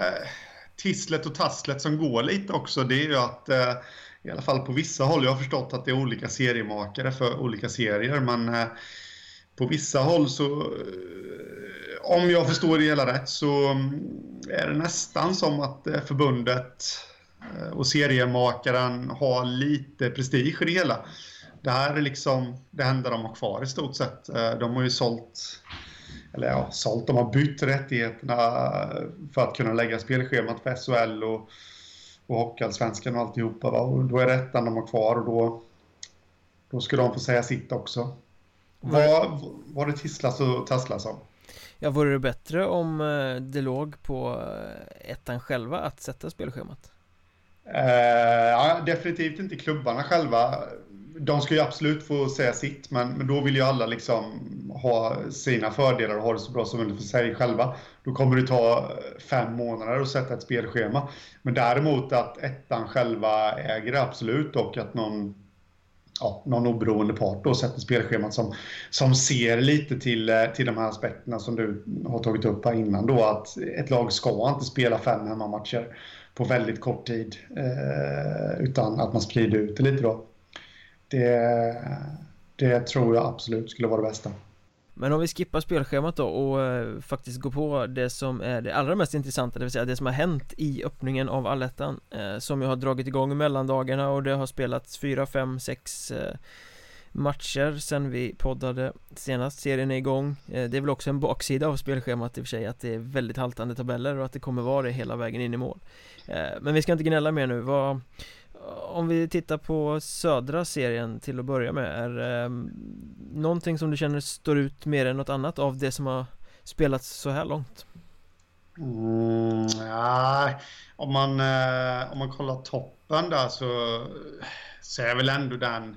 tisslet och tasslet som går lite också, det är ju att eh, i alla fall på vissa håll, jag har förstått att det är olika seriemakare för olika serier, men eh, på vissa håll så, eh, om jag förstår det hela rätt, så mm, är det nästan som att eh, förbundet och seriemakaren har lite prestige i det hela. Det här är liksom det enda de har kvar i stort sett. De har ju sålt, eller ja, sålt, de har bytt rättigheterna för att kunna lägga spelschemat för SHL och, och Hockeyallsvenskan och alltihopa. Va? Och då är det ettan de har kvar och då, då ska de få säga sitt också. Vad, vad det tisslas och tasslas om? Ja, vore det bättre om eh, det låg på eh, ettan själva att sätta spelschemat? Uh, ja, definitivt inte klubbarna själva de ska ju absolut få säga sitt, men, men då vill ju alla liksom ha sina fördelar och ha det så bra som möjligt för sig själva. Då kommer det ta fem månader att sätta ett spelschema. Men däremot att ettan själva äger det absolut och att någon, ja, någon oberoende part då sätter spelschemat som, som ser lite till, eh, till de här aspekterna som du har tagit upp här innan då. Att ett lag ska inte spela fem hemmamatcher på väldigt kort tid. Eh, utan att man sprider ut det lite då. Det, det tror jag absolut skulle vara det bästa. Men om vi skippar spelschemat då och eh, faktiskt går på det som är det allra mest intressanta Det vill säga det som har hänt i öppningen av allettan eh, Som jag har dragit igång i mellandagarna och det har spelats fyra, fem, sex eh, matcher sen vi poddade senast. Serien är igång. Eh, det är väl också en baksida av spelschemat i och för sig att det är väldigt haltande tabeller och att det kommer vara det hela vägen in i mål. Men vi ska inte gnälla mer nu. Vad om vi tittar på södra serien till att börja med är det någonting som du känner står ut mer än något annat av det som har spelats så här långt? Mm, ja, om man, eh, om man kollar toppen där så, så är väl ändå den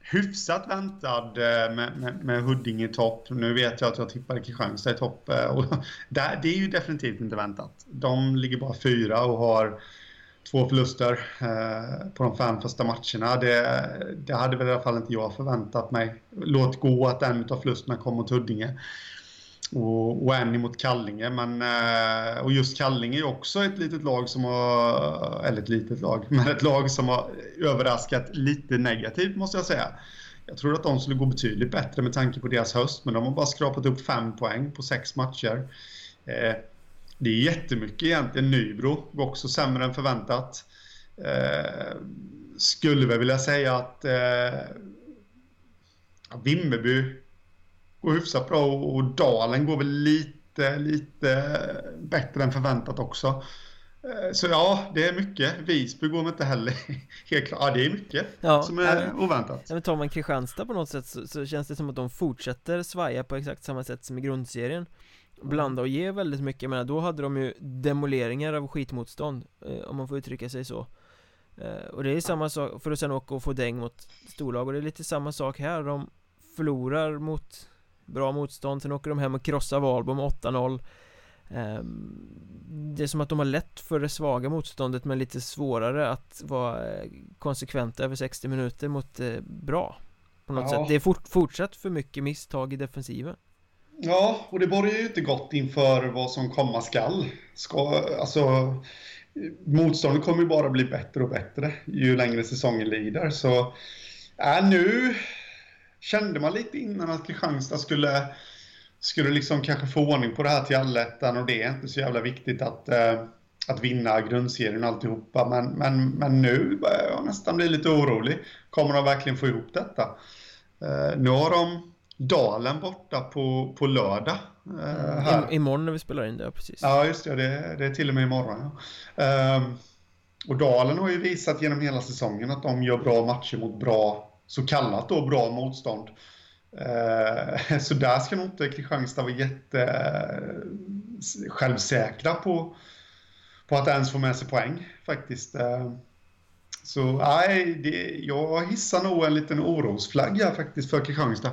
hyfsat väntad eh, med, med, med Huddinge i topp. Nu vet jag att jag tippade Kristianstad i topp eh, och där, det är ju definitivt inte väntat. De ligger bara fyra och har två förluster eh, på de fem första matcherna. Det, det, hade väl i alla fall inte jag förväntat mig. Låt gå att en av förlusterna kom mot Huddinge och, och en emot Kallinge. Men, eh, och just Kallinge är också ett litet lag som har, eller ett litet lag, men ett lag som har överraskat lite negativt måste jag säga. Jag tror att de skulle gå betydligt bättre med tanke på deras höst, men de har bara skrapat upp fem poäng på sex matcher. Eh, det är jättemycket egentligen. Nybro går också sämre än förväntat. Eh, skulle väl vilja säga att eh, Vimmerby går hyfsat bra och Dalen går väl lite, lite bättre än förväntat också. Eh, så ja, det är mycket. Visby går inte heller helt klart. Ja, det är mycket ja, som är äh, oväntat. Ja, men tar man Kristianstad på något sätt så, så, känns det som att de fortsätter svaja på exakt samma sätt som i grundserien blanda och ge väldigt mycket, jag menar då hade de ju demoleringar av skitmotstånd eh, Om man får uttrycka sig så. Eh, Och det är samma sak, för att sen åka och få däng mot storlag. Och det är lite samma sak här, de förlorar mot bra motstånd, sen åker de hem och krossar Valbo med 8-0 eh, Det är som att de har lätt för det svaga motståndet men lite svårare att vara eh, konsekventa över 60 minuter mot eh, bra På något ja. sätt, det är fort, fortsatt för mycket misstag i defensiven Ja, och det borgar ju inte gott inför vad som komma skall. Ska, alltså, motståndet kommer ju bara bli bättre och bättre ju längre säsongen lider. Så äh, nu kände man lite innan att Kristianstad skulle, skulle liksom kanske få ordning på det här till allettan och det är inte så jävla viktigt att, äh, att vinna grundserien och alltihopa. Men, men, men nu börjar jag nästan bli lite orolig. Kommer de verkligen få ihop detta? Eh, nu har de Dalen borta på, på lördag. Eh, här. I, imorgon när vi spelar in det, precis. Ja, just det. Det, det är till och med imorgon. Ja. Eh, och Dalen har ju visat genom hela säsongen att de gör bra matcher mot bra, så kallat då bra motstånd. Eh, så där ska nog inte Kristianstad vara jätte eh, självsäkra på, på att ens få med sig poäng faktiskt. Eh, så nej, det, jag hissar nog en liten orosflagga faktiskt för Kristianstad.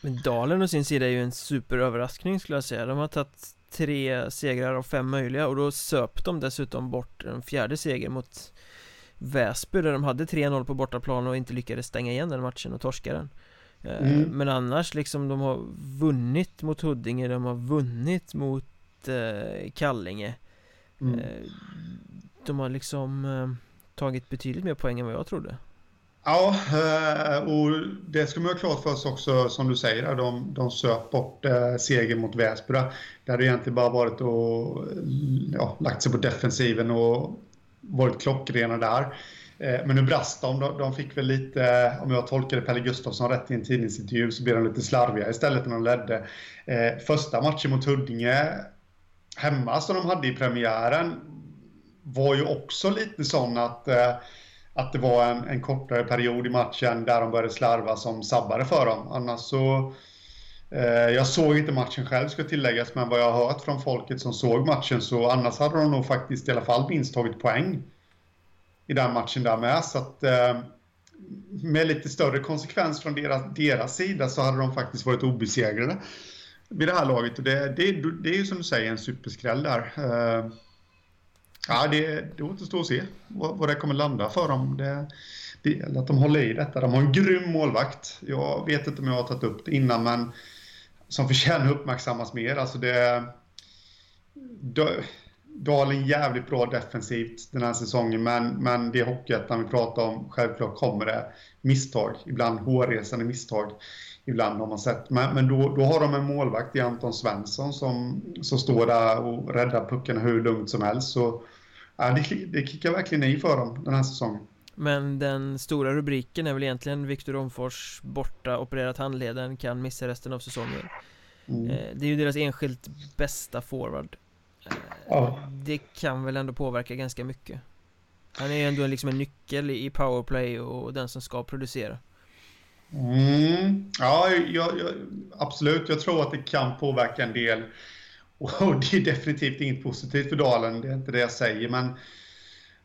Men Dalen å sin sida är ju en superöverraskning skulle jag säga. De har tagit tre segrar av fem möjliga och då söp de dessutom bort en fjärde seger mot Väsby där de hade 3-0 på bortaplan och inte lyckades stänga igen den matchen och torska den. Eh, mm. Men annars liksom de har vunnit mot Huddinge, de har vunnit mot eh, Kallinge mm. eh, De har liksom eh, tagit betydligt mer poäng än vad jag trodde Ja, eh, och det ska man ha klart för sig också, som du säger, de, de söp bort eh, seger mot Väsby. Det hade egentligen bara varit och ja, lagt sig på defensiven och varit klockrena där. Eh, men nu brast de. De fick väl lite, om jag tolkade Pelle Gustafsson rätt i en tidningsintervju, så blev de lite slarviga istället när de ledde. Första matchen mot Huddinge hemma som de hade i premiären var ju också lite sån att att det var en, en kortare period i matchen där de började slarva som sabbade för dem. Annars så... Eh, jag såg inte matchen själv ska tilläggas, men vad jag har hört från folket som såg matchen så annars hade de nog faktiskt i alla fall minst tagit poäng i den matchen där med. Så att eh, med lite större konsekvens från deras, deras sida så hade de faktiskt varit obesegrade vid det här laget. Och det, det, det är ju som du säger en superskräll där. Eh, Ja, det, det återstår att se vad, vad det kommer landa för dem. Det, det gäller att de håller i detta. De har en grym målvakt. Jag vet inte om jag har tagit upp det innan, men som förtjänar att uppmärksammas mer. Alltså det... Dalen jävligt bra defensivt den här säsongen, men, men det Hockeyettan vi pratar om, självklart kommer det misstag. Ibland hårresande misstag. Ibland har man sett. Men, men då, då har de en målvakt i Anton Svensson som, som står där och räddar pucken hur lugnt som helst. Så ja, det, det kickar verkligen i för dem den här säsongen. Men den stora rubriken är väl egentligen Viktor Omfors borta, opererat handleden, kan missa resten av säsongen. Mm. Eh, det är ju deras enskilt bästa forward. Eh, ja. Det kan väl ändå påverka ganska mycket. Han är ju ändå liksom en nyckel i powerplay och den som ska producera. Mm. Ja, jag, jag, absolut. Jag tror att det kan påverka en del. Och det är definitivt inget positivt för Dalen, det är inte det jag säger. Men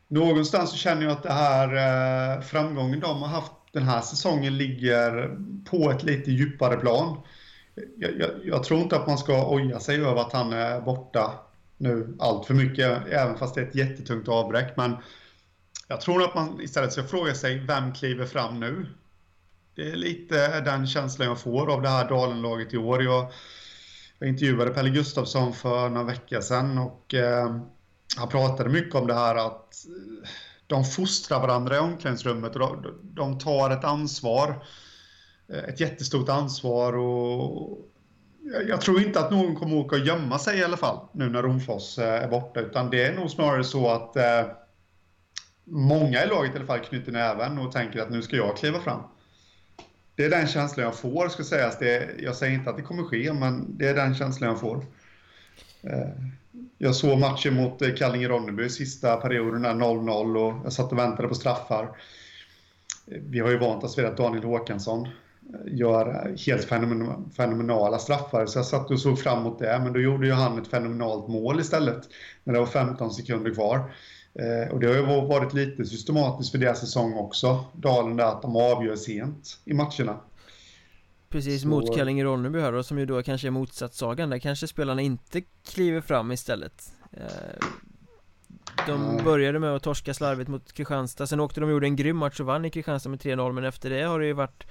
någonstans så känner jag att det här eh, framgången de har haft den här säsongen ligger på ett lite djupare plan. Jag, jag, jag tror inte att man ska oja sig över att han är borta nu allt för mycket, även fast det är ett jättetungt avbräck. Men jag tror att man istället ska fråga sig, vem kliver fram nu? Det är lite den känslan jag får av det här Dalenlaget i år. Jag, jag intervjuade Pelle Gustafsson för några veckor sedan och eh, han pratade mycket om det här att eh, de fostrar varandra i omklädningsrummet och de, de tar ett ansvar. Eh, ett jättestort ansvar och jag, jag tror inte att någon kommer åka och gömma sig i alla fall nu när Romfors eh, är borta utan det är nog snarare så att eh, många i laget i alla fall knyter näven och tänker att nu ska jag kliva fram. Det är den känslan jag får, ska sägas. Det, jag säger inte att det kommer ske, men det är den känslan jag får. Eh, jag såg matchen mot eh, Kallinge-Ronneby sista perioden, där 0-0, och jag satt och väntade på straffar. Eh, vi har ju vant oss vid att Daniel Håkansson gör helt fenomenala straffar, så jag satt och såg fram emot det, men då gjorde ju han ett fenomenalt mål istället, när det var 15 sekunder kvar. Eh, och det har ju varit lite systematiskt för deras säsong också, Dalen där, att de avgör sent i matcherna. Precis, så... mot Kallinge-Ronneby här då, som ju då kanske är motsatssagan, där kanske spelarna inte kliver fram istället. Eh, de började med att torska slarvigt mot Kristianstad, sen åkte de och gjorde en grym match och vann i Kristianstad med 3-0, men efter det har det ju varit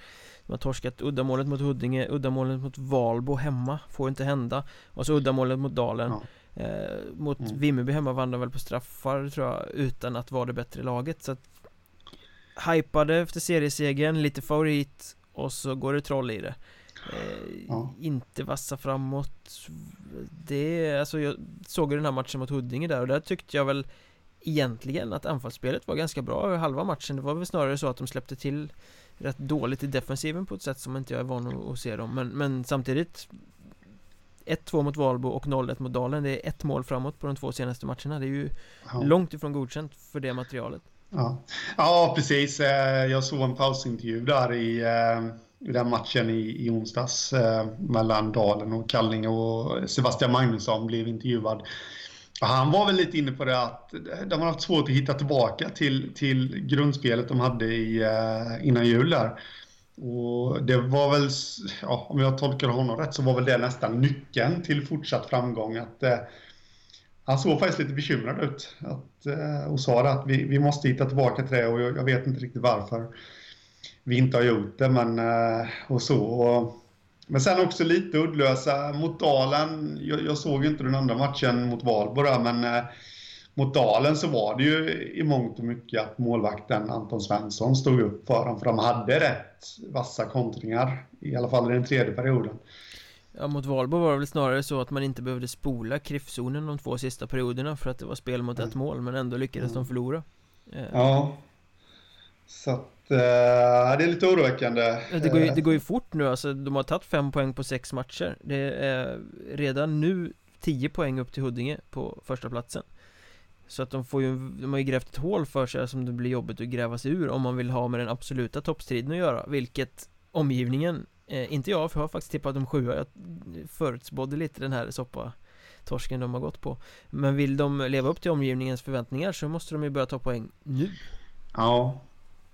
de har torskat uddamålet mot Huddinge, uddamålet mot Valbo hemma, får inte hända. Och så uddamålet mot Dalen. Ja. Eh, mot mm. Vimmerby hemma vann de väl på straffar tror jag utan att vara det bättre laget så att Hypade efter seriesegern, lite favorit och så går det troll i det eh, ja. Inte vassa framåt Det, alltså jag såg ju den här matchen mot Huddinge där och där tyckte jag väl Egentligen att anfallsspelet var ganska bra över halva matchen Det var väl snarare så att de släppte till Rätt dåligt i defensiven på ett sätt som inte jag är van att se dem Men, men samtidigt 1-2 mot Valbo och 0-1 mot Dalen Det är ett mål framåt på de två senaste matcherna Det är ju ja. långt ifrån godkänt för det materialet Ja, ja precis. Eh, jag såg en pausintervju där i, eh, i den matchen i, i onsdags eh, mellan Dalen och Kallinge och Sebastian Magnusson blev intervjuad. Han var väl lite inne på det att de har haft svårt att hitta tillbaka till, till grundspelet de hade i, innan jul där. Och det var väl, ja, om jag tolkar honom rätt, så var väl det nästan nyckeln till fortsatt framgång. Att eh, han såg faktiskt lite bekymrad ut att, eh, och sa att vi, vi måste hitta tillbaka till det och jag, jag, vet inte riktigt varför vi inte har gjort det. Men, eh, och så. Och, men sen också lite uddlösa mot Dalen. Jag, jag såg inte den andra matchen mot Valborg men eh, mot Dalen så var det ju i mångt och mycket att målvakten Anton Svensson stod upp för dem. För de hade rätt vassa kontringar, i alla fall i den tredje perioden. Ja, mot Valbo var det väl snarare så att man inte behövde spola kriffzonen de två sista perioderna för att det var spel mot ett mål, men ändå lyckades mm. de förlora. Eh. Ja. Så att, uh, det är lite oroväckande. Det går, ju, det går ju fort nu, alltså de har tagit fem poäng på sex matcher. Det är redan nu tio poäng upp till Huddinge på första platsen. Så att de får ju, de har ju grävt ett hål för sig som det blir jobbigt att gräva sig ur om man vill ha med den absoluta toppstriden att göra, vilket omgivningen Eh, inte jag, för jag har faktiskt tippat de sjua. Jag förutspådde lite den här soppa Torsken de har gått på. Men vill de leva upp till omgivningens förväntningar så måste de ju börja ta poäng nu. Ja.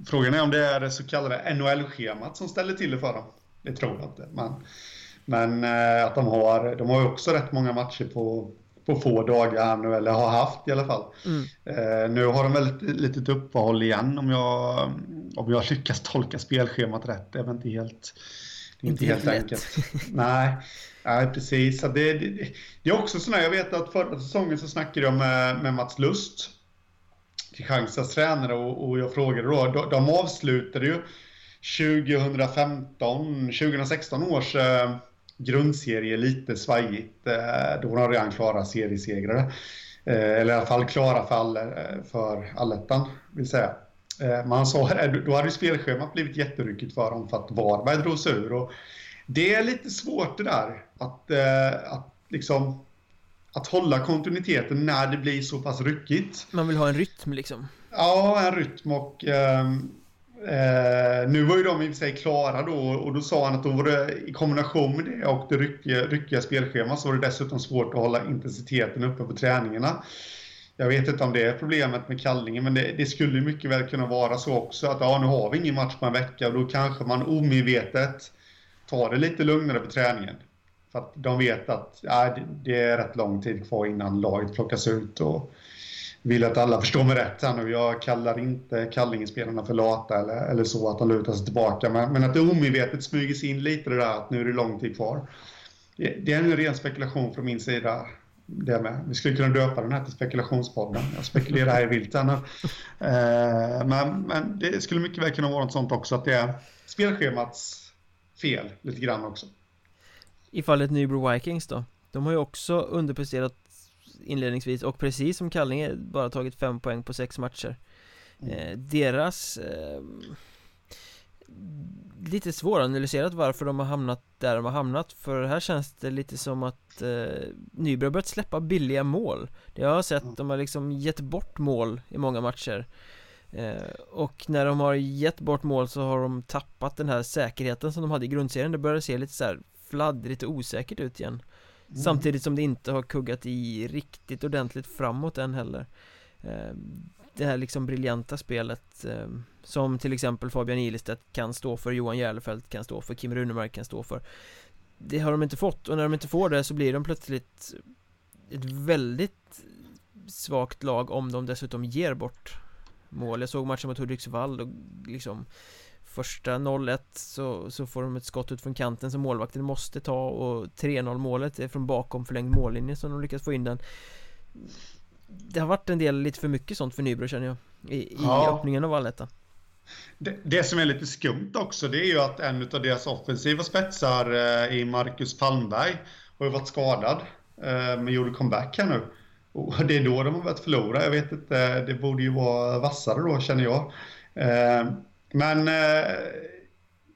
Frågan är om det är det så kallade NHL-schemat som ställer till det för dem. Det tror jag inte Men, men eh, att de har De har ju också rätt många matcher på på få dagar nu, eller har haft i alla fall. Mm. Eh, nu har de väl ett litet uppehåll igen om jag, om jag lyckas tolka spelschemat rätt. Det är väl inte helt inte, helt, helt enkelt. nej, nej, precis. Det, det, det, är också sådär, jag vet att förra säsongen så snackade jag med, med Mats Lust, Kristianstads tränare, och, och jag frågade då, de, de avslutade ju 2015, 2016 års eh, grundserie lite svajigt. Eh, då har de redan klara seriesegrare. Eh, eller i alla fall klara för, all, eh, för allettan, vill säga. Man sa då hade ju spelschemat blivit jätteryckigt för dem för att Varberg drog sig ur. Och det är lite svårt det där att, att liksom att hålla kontinuiteten när det blir så pass ryckigt. Man vill ha en rytm liksom? Ja, en rytm och eh, eh, nu var ju de i och för sig klara då och då sa han att då var det i kombination med det och det ryckiga, ryckiga spelschemat så var det dessutom svårt att hålla intensiteten uppe på träningarna. Jag vet inte om det är problemet med kallningen men det, det skulle mycket väl kunna vara så också att ja, nu har vi ingen match på en vecka och då kanske man omedvetet tar det lite lugnare på träningen. För att de vet att ja, det är rätt lång tid kvar innan laget plockas ut och vill att alla förstår mig rätt här nu. Jag kallar inte Kallingespelarna för lata eller, eller så, att de lutar sig tillbaka. Men, men att det omedvetet smyger sig in lite det där att nu är det lång tid kvar. Det, är en ren spekulation från min sida det med. Vi skulle kunna döpa den här till spekulationspodden. Jag spekulerar här i vilt här eh, men, men det skulle mycket väl kunna vara något sånt också, att det är spelschemats fel lite grann också. I fallet Nybro Vikings då? De har ju också underpresterat inledningsvis och precis som Kallinge bara tagit fem poäng på sex matcher. Mm. Eh, deras eh, lite svåranalyserat varför de har hamnat där de har hamnat För här känns det lite som att eh, Nybro har börjat släppa billiga mål. Det jag har sett, de har liksom gett bort mål i många matcher. Eh, Och när de har gett bort mål så har de tappat den här säkerheten som de hade i grundserien. Det börjar se lite så här fladdrigt och osäkert ut igen mm. Samtidigt som det inte har kuggat i riktigt ordentligt framåt än heller. Eh, det här liksom briljanta spelet eh, Som till exempel Fabian Ilestedt kan stå för, Johan Järlefelt kan stå för, Kim Runemark kan stå för. Det har de inte fått och när de inte får det så blir de plötsligt Ett väldigt svagt lag om de dessutom ger bort mål. Jag såg matchen mot Hudiksvall och liksom Första 0-1 så, så får de ett skott ut från kanten som målvakten måste ta och 3-0 målet är från bakom förlängd mållinje som de lyckas få in den det har varit en del lite för mycket sånt för Nybro känner jag I, i ja. öppningen av allettan Det, det, som är lite skumt också, det är ju att en av deras offensiva spetsar eh, i Marcus Palmberg har ju varit skadad, eh, men gjorde comeback här nu. Och det är då de har börjat förlora. Jag vet inte, det borde ju vara vassare då känner jag. Men eh,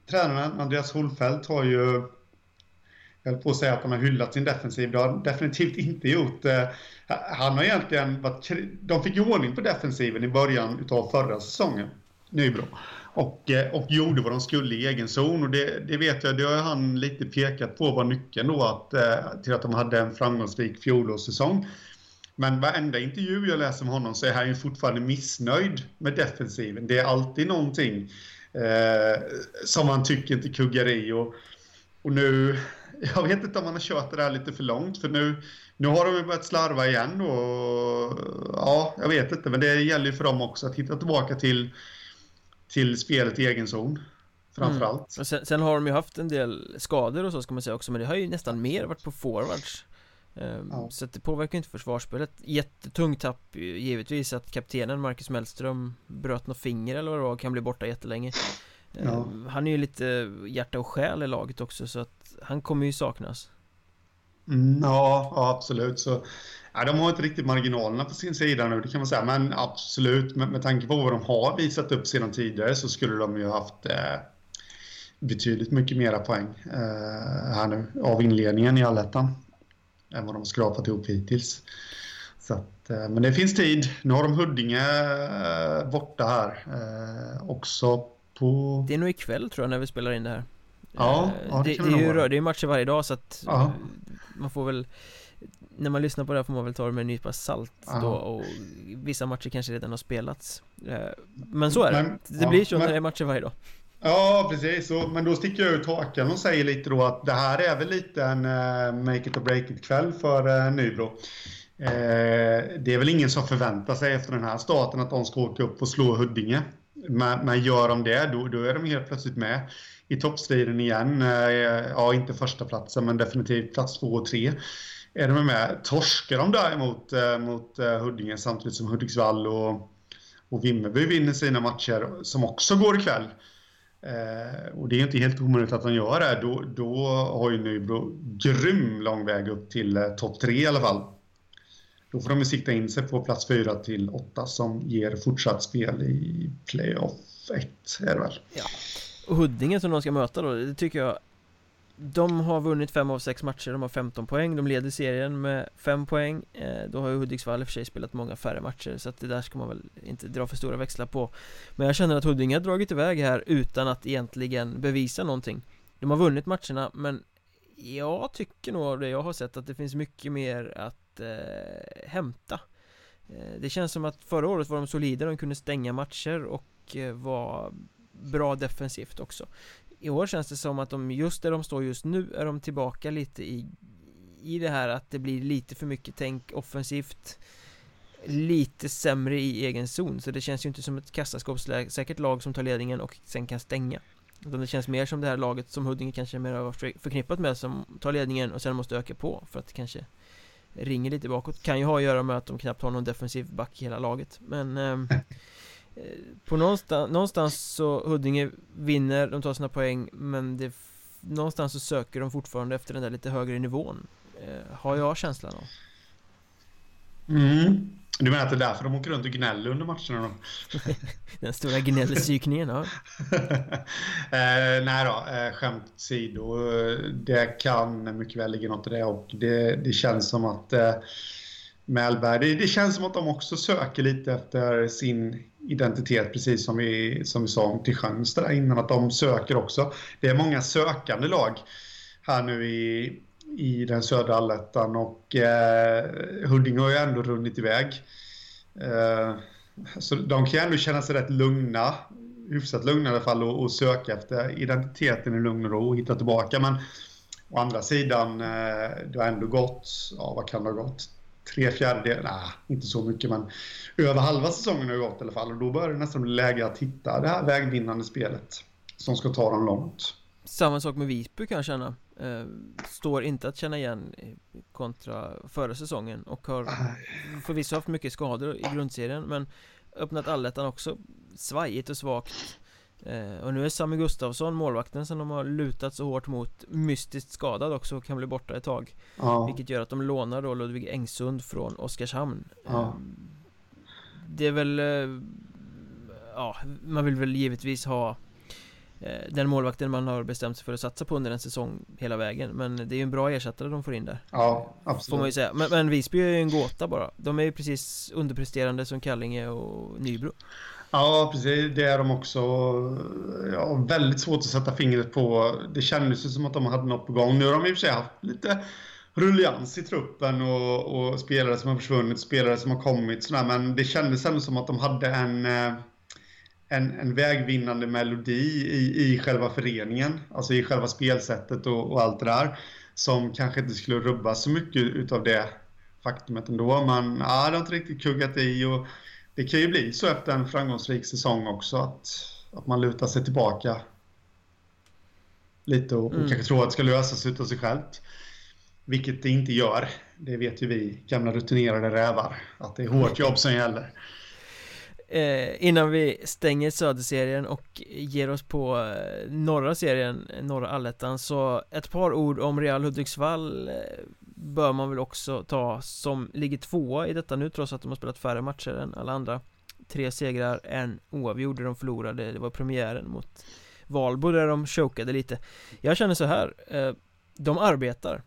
tränaren Andreas Holfeldt har ju jag höll på att säga att han har hyllat sin defensiv. Det har han definitivt inte gjort. Eh, han har egentligen varit... De fick ju ordning på defensiven i början av förra säsongen, Nybro. Och, eh, och gjorde vad de skulle i egen zon. Och det, det vet jag, det har han lite pekat på var nyckeln då att, eh, till att de hade en framgångsrik fjolårssäsong. Men varenda intervju jag läser med honom så är han ju fortfarande missnöjd med defensiven. Det är alltid någonting eh, som han tycker inte kuggar i. Och, och nu, jag vet inte om han har kört det där lite för långt för nu, nu har de ju börjat slarva igen och ja, jag vet inte, men det gäller ju för dem också att hitta tillbaka till, till spelet i egen zon. Framförallt. Mm. Sen, sen, har de ju haft en del skador och så ska man säga också, men det har ju nästan mer varit på forwards. Ehm, ja. Så det påverkar inte försvarsspelet. Jättetungt tapp givetvis att kaptenen Marcus Mellström bröt något finger eller vad det var, kan bli borta jättelänge. Ja. Ehm, han är ju lite hjärta och själ i laget också så att han kommer ju saknas. Mm, ja, ja, absolut. Så ja, De har inte riktigt marginalerna på sin sida nu, det kan man säga. Men absolut, med, med tanke på vad de har visat upp sedan tidigare så skulle de ju haft eh, betydligt mycket mera poäng eh, här nu av inledningen i allettan än vad de har skrapat ihop hittills. Så att, eh, men det finns tid. Nu har de Huddinge eh, borta här eh, också på... Det är nog ikväll tror jag när vi spelar in det här. Ja, ja det, det, det, är ju det är matcher varje dag så att ja. man får väl när man lyssnar på det här får man väl ta det med en nypa salt ja. då och vissa matcher kanske redan har spelats Men så är det, det blir så när det är matcher varje dag Ja, precis. Så, men då sticker jag ut hakan och säger lite då att det här är väl lite en uh, make it or break it-kväll för uh, Nybro. Uh, det är väl ingen som förväntar sig efter den här starten att de ska åka upp och slå Huddinge. Men, men gör de det, då, då är de helt plötsligt med i toppstriden igen. Uh, ja, inte första platsen men definitivt plats två och tre är de med. Torskar de däremot uh, mot uh, Huddinge samtidigt som Hudiksvall och, och Vimmerby vinner sina matcher som också går ikväll Eh, och det är inte helt omöjligt att de gör det. Då, då har ju Nybro grym lång väg upp till eh, topp tre i alla fall. Då får de ju sikta in sig på plats 4 till 8 som ger fortsatt spel i playoff 1 är det väl. Ja. Och Huddinge som de ska möta då, det tycker jag de har vunnit fem av sex matcher, de har 15 poäng, de leder serien med 5 poäng. Eh, Då har ju Hudiksvall i och för sig spelat många färre matcher så att det där ska man väl inte dra för stora växlar på. Men jag känner att Huddinge har dragit iväg här utan att egentligen bevisa någonting. De har vunnit matcherna men jag tycker nog av det jag har sett att det finns mycket mer att eh, hämta. Eh, Det känns som att förra året var de solida, de kunde stänga matcher och eh, var bra defensivt också i år känns det som att de, just där de står just nu, är de tillbaka lite i I det här att det blir lite för mycket tänk offensivt. Lite sämre i egen zon, så det känns ju inte som ett kassaskåpssäkert lag som tar ledningen och sen kan stänga. Utan det känns mer som det här laget som Huddinge kanske mer har förknippat med som tar ledningen och sen måste öka på för att det kanske ringer lite bakåt. Kan ju ha att göra med att de knappt har någon defensiv back i hela laget Men eh, Eh, på någonstans, någonstans så Huddinge vinner, de tar sina poäng men det Någonstans så söker de fortfarande efter den där lite högre nivån. Eh, Har jag känslan av. Mm. Du menar att det är därför de åker runt och gnäller under matcherna då? den stora gnällpsykningen, ja. Eh, Nej då, eh, skämt åsido. Det kan mycket väl ligga något i det och det, det känns som att eh, Mellberg, det, det känns som att de också söker lite efter sin identitet, precis som vi, som vi sa om till Kristianstad innan, att de söker också. Det är många sökande lag här nu i, i den södra allettan och eh, Huddinge har ju ändå runnit iväg. Eh, så de kan ju ändå känna sig rätt lugna, hyfsat lugna i alla fall, och, och söka efter identiteten i lugn och ro och hitta tillbaka. Men å andra sidan, eh, det har ändå gått, ja vad kan det ha gått? Tre fjärdedelar, nej, inte så mycket, men över halva säsongen har gått i alla fall. Och då börjar det nästan bli läge att hitta det här vägvinnande spelet som ska ta dem långt. Samma sak med Visby kan jag känna. Eh, står inte att känna igen kontra förra säsongen och har förvisso haft mycket skador i grundserien men öppnat allettan också svajigt och svagt Och nu är Sami Gustafsson, målvakten som de har lutat så hårt mot Mystiskt skadad också, kan bli borta ett tag. Ja. Vilket gör att de lånar då Ludvig Engsund från Oskarshamn. Ja. eh, Det är väl eh, Ja, man vill väl givetvis ha Eh, den målvakten man har bestämt sig för att satsa på under en säsong hela vägen. Men det är ju en bra ersättare de får in där. Ja, absolut. Får man ju säga, men, men Visby är ju en gåta bara. De är ju precis underpresterande som Kallinge och Nybro Ja, precis. Det är de också. Ja, väldigt svårt att sätta fingret på. Det kändes ju som att de hade något på gång. Nu har de i och för sig haft lite rullians i truppen och, och spelare som har försvunnit, spelare som har kommit. Sådär. Men det kändes ändå som att de hade en eh, en, en vägvinnande melodi i, i själva föreningen, alltså i själva spelsättet och, och allt det där, som kanske inte skulle rubbas så mycket utav det faktumet ändå. Men ja, det har inte riktigt kuggat i och det kan ju bli så efter en framgångsrik säsong också att, att man lutar sig tillbaka lite och, mm. och kanske tror att det ska lösas utav sig självt. Vilket det inte gör. Det vet ju vi gamla rutinerade rävar, att det är hårt jobb som gäller. Eh, innan vi stänger söderserien och ger oss på eh, norra serien, norra allettan Så ett par ord om Real Hudiksvall eh, Bör man väl också ta som ligger tvåa i detta nu trots att de har spelat färre matcher än alla andra Tre segrar, en oavgjord de förlorade, det var premiären mot Valbo där de chokade lite. Jag känner så här, eh, de arbetar.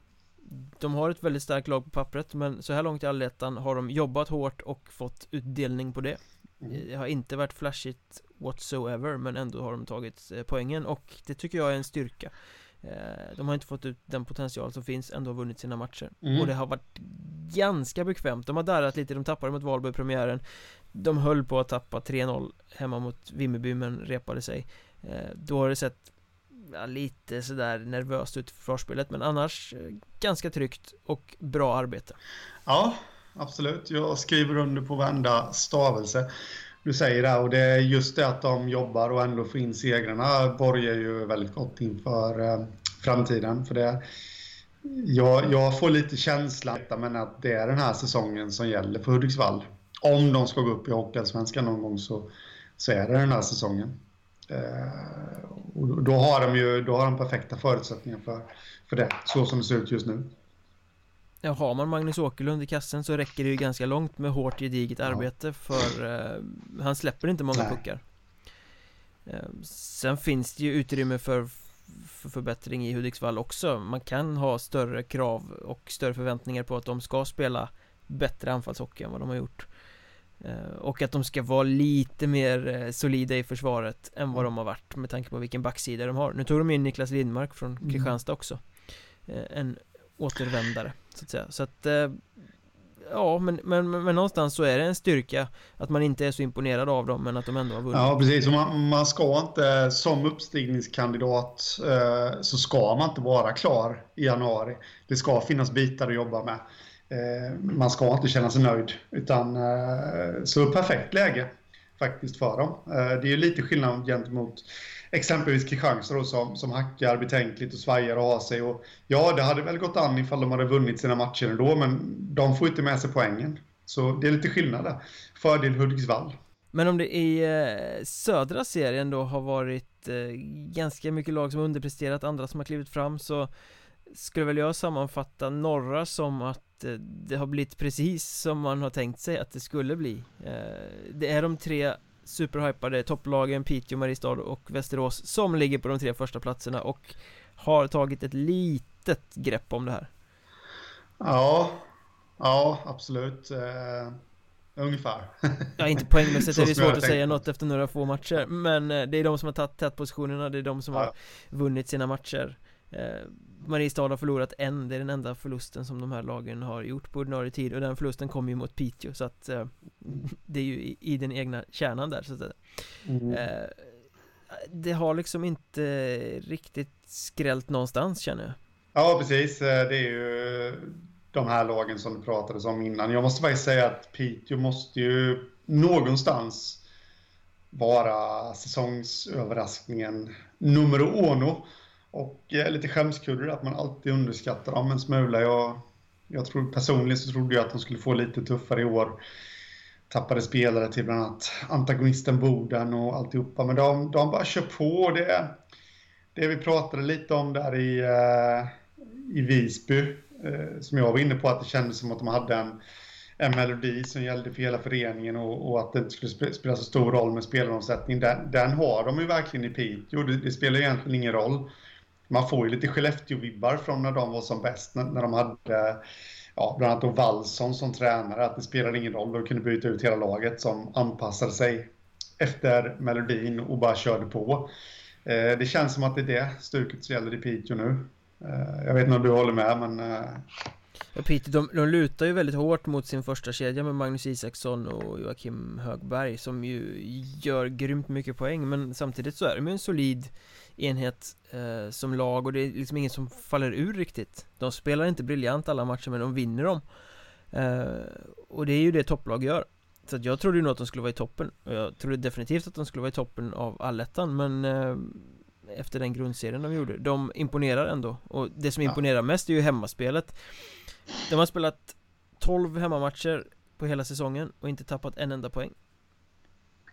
De har ett väldigt starkt lag på pappret men så här långt i allettan har de jobbat hårt och fått utdelning på det. Mm. Det har inte varit flashigt whatsoever men ändå har de tagit eh, poängen och det tycker jag är en styrka De har inte fått ut den potential som finns, ändå har vunnit sina matcher. Mm. Och det har varit ganska bekvämt. De har darrat lite, de tappade mot Valborg i premiären. De höll på att tappa 3-0 hemma mot Vimmerby men repade sig. Eh, Då har det sett ja, lite sådär nervöst ut i försvarsspelet men annars ganska tryggt och bra arbete. Ja, absolut. Jag skriver under på varenda stavelse du säger det. Och det är just det att de jobbar och ändå får in segrarna borgar ju väldigt gott inför eh, framtiden. För det, jag, jag får lite känslan men att det är den här säsongen som gäller för Hudiksvall. Om de ska gå upp i Hockeyallsvenskan någon gång så, så är det den här säsongen. Eh, och då har de ju då har de perfekta förutsättningar för, för det, så som det ser ut just nu. Ja, har man Magnus Åkerlund i kassen så räcker det ju ganska långt med hårt gediget arbete för uh, han släpper inte många Nej. puckar. Uh, Sen finns det ju utrymme för, för förbättring i Hudiksvall också. Man kan ha större krav och större förväntningar på att de ska spela bättre anfallshockey än vad de har gjort. Uh, Och att de ska vara lite mer solida i försvaret än vad de har varit med tanke på vilken backsida de har. Nu tog de in Niklas Lindmark från mm. Kristianstad också. En återvändare så att säga. Så att eh, Ja men, men, men, någonstans så är det en styrka Att man inte är så imponerad av dem men att de ändå har vunnit. Ja precis, man, man ska inte som uppstigningskandidat eh, Så ska man inte vara klar i januari. Det ska finnas bitar att jobba med. Eh, Man ska inte känna sig nöjd Utan eh, så perfekt läge Faktiskt för dem. Eh, Det är ju lite skillnad gentemot exempelvis Kristianstad som, som hackar betänkligt och svajar och har sig. Och, ja, det hade väl gått an ifall de hade vunnit sina matcher ändå, men de får inte med sig poängen. Så det är lite skillnad där. Fördel Hudiksvall. Men om det i eh, södra serien då har varit eh, ganska mycket lag som underpresterat, andra som har klivit fram så skulle väl jag sammanfatta norra som att eh, det har blivit precis som man har tänkt sig att det skulle bli. Det är de tre superhypade topplagen Piteå, Mariestad och Västerås som ligger på de tre första platserna och har tagit ett litet grepp om det här. Ja, ja absolut. Uh, ungefär. ja, inte poängmässigt är det svårt att säga något efter några få matcher, men eh, det är de som har tagit tätpositionerna, det är de som ja. har vunnit sina matcher. Uh, Mariestad har förlorat en, det är den enda förlusten som de här lagen har gjort på ordinarie tid och den förlusten kom ju mot Piteå så att eh, Det är ju i, i, den egna kärnan där så att mm. eh, Det har liksom inte riktigt skrällt någonstans känner jag. Ja precis, eh, det är ju de här lagen som du pratade om innan. Jag måste faktiskt säga att Piteå måste ju någonstans vara säsongsöverraskningen nummer uno och eh, lite skämskudde att man alltid underskattar dem en smula. Jag, jag tror, personligen så trodde jag att de skulle få lite tuffare i år. tappade spelare till bland annat antagonisten Boden och alltihopa. Men de, de bara kör på. Det, det vi pratade lite om där i, eh, i Visby, eh, som jag var inne på, att det kändes som att de hade en, en melodi som gällde för hela föreningen och, och att det inte skulle spela så stor roll med spelaromsättning. Den, den har de ju verkligen i Piteå. Det, det spelar egentligen ingen roll. Man får ju lite Skellefteå-vibbar från när de var som bäst, när, när de hade ja, bland annat då Wallson som tränare, att det spelade ingen roll, de kunde byta ut hela laget som anpassade sig efter melodin och bara körde på. Eh, det känns som att det är det stuket som gäller i Piteå nu. Eh, jag vet inte om du håller med, men... Eh... Ja, Piteå, de, de lutar ju väldigt hårt mot sin första kedja med Magnus Isaksson och Joakim Högberg som ju gör grymt mycket poäng, men samtidigt så är de ju en solid enhet eh, som lag och det är liksom ingen som faller ur riktigt. De spelar inte briljant alla matcher men de vinner dem. Eh, Och det är ju det topplag gör. Så att jag trodde ju nog att de skulle vara i toppen. Och jag trodde definitivt att de skulle vara i toppen av allettan men eh, Efter den grundserien de gjorde De imponerar ändå. Och det som imponerar mest är ju hemmaspelet de har spelat 12 hemmamatcher på hela säsongen och inte tappat en enda poäng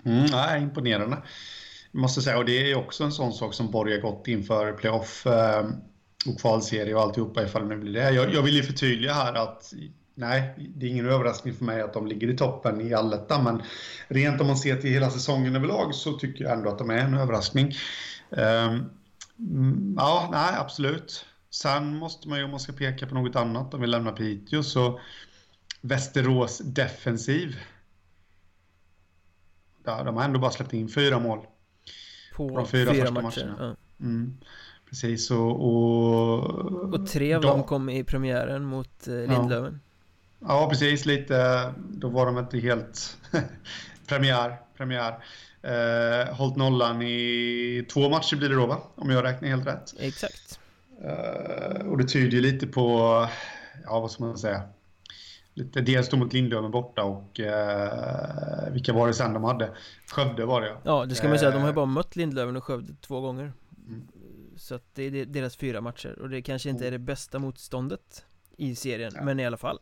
Mm, nej, imponerande måste säga, och det är också en sån sak som borgar gott inför playoff eh, och kvalserie och alltihopa ifall det blir det. Jag, jag vill ju förtydliga här att nej, det är ingen överraskning för mig att de ligger i toppen i allettan, men rent om man ser till hela säsongen överlag så tycker jag ändå att de är en överraskning. Um, ja, nej, absolut. Sen måste man ju, om man ska peka på något annat, om vi lämnar Piteå, så Västerås defensiv. Ja, de har ändå bara släppt in fyra mål på, de fyra, fyra matcher. matcherna. Ja. Mm. Precis, och, och... Och tre av dem kom i premiären mot eh, Lindlöven. Ja. ja, precis. Lite... Då var de inte helt... premiär. premiär. Eh, hållit nollan i två matcher blir det då, va? Om jag räknar helt rätt. Exakt. Eh, och det tyder ju lite på... Ja, vad ska man säga? lite, dels då mot Lindlöven borta och eh, vilka var det sen de hade? Skövde var det ja. Ja, det ska man säga, de har ju eh, bara mött Lindlöven och Skövde två gånger. Mm. Så att det är deras fyra matcher och det kanske inte är det bästa motståndet i serien, ja. men i alla fall.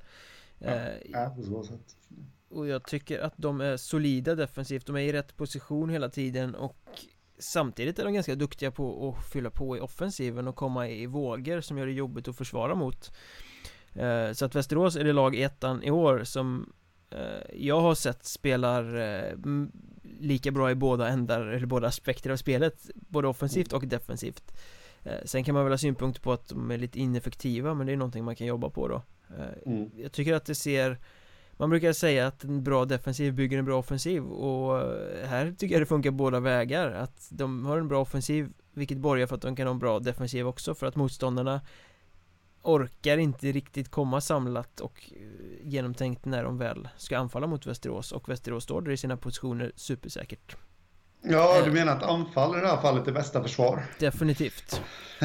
Ja, eh, ja, på så sätt. Och jag tycker att de är solida defensivt, de är i rätt position hela tiden och Samtidigt är de ganska duktiga på att fylla på i offensiven och komma i vågor som gör det jobbigt att försvara mot. Eh, så att Västerås är det lag i ettan i år som eh, jag har sett spelar eh, lika bra i båda ändar, eller båda aspekter av spelet Både offensivt och defensivt. Sen kan man väl ha synpunkter på att de är lite ineffektiva men det är någonting man kan jobba på då. Mm. Jag tycker att det ser Man brukar säga att en bra defensiv bygger en bra offensiv och här tycker jag det funkar båda vägar Att de har en bra offensiv Vilket borgar för att de kan ha en bra defensiv också för att motståndarna orkar inte riktigt komma samlat och eh, genomtänkt när de väl ska anfalla mot Västerås och Västerås står där i sina positioner supersäkert. Ja, du eh. menar att anfall i det här fallet är bästa försvar? Definitivt.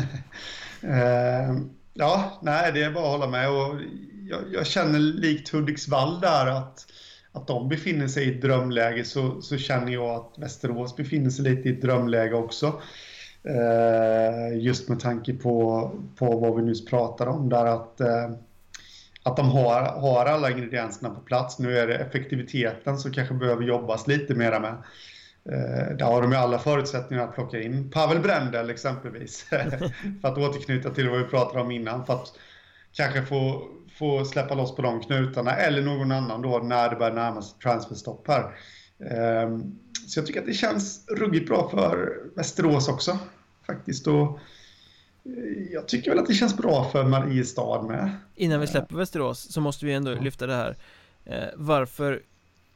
eh, ja, nej, det är bara att hålla med och jag, jag, känner likt Hudiksvall där att att de befinner sig i ett drömläge så, så känner jag att Västerås befinner sig lite i ett drömläge också. Eh, just med tanke på, på vad vi nyss pratade om där att, eh, att de har, har alla ingredienserna på plats. Nu är det effektiviteten som kanske behöver jobbas lite mera med. Eh, där har de ju alla förutsättningar att plocka in Pavel Brendel exempelvis. för att återknyta till vad vi pratade om innan. För att kanske få, få släppa loss på de knutarna. Eller någon annan då när det börjar närma sig transferstopp här. Så jag tycker att det känns ruggigt bra för Västerås också faktiskt. Och eh, jag tycker väl att det känns bra för Mariestad med. Innan vi släpper Västerås så måste vi ändå lyfta det här. Eh, varför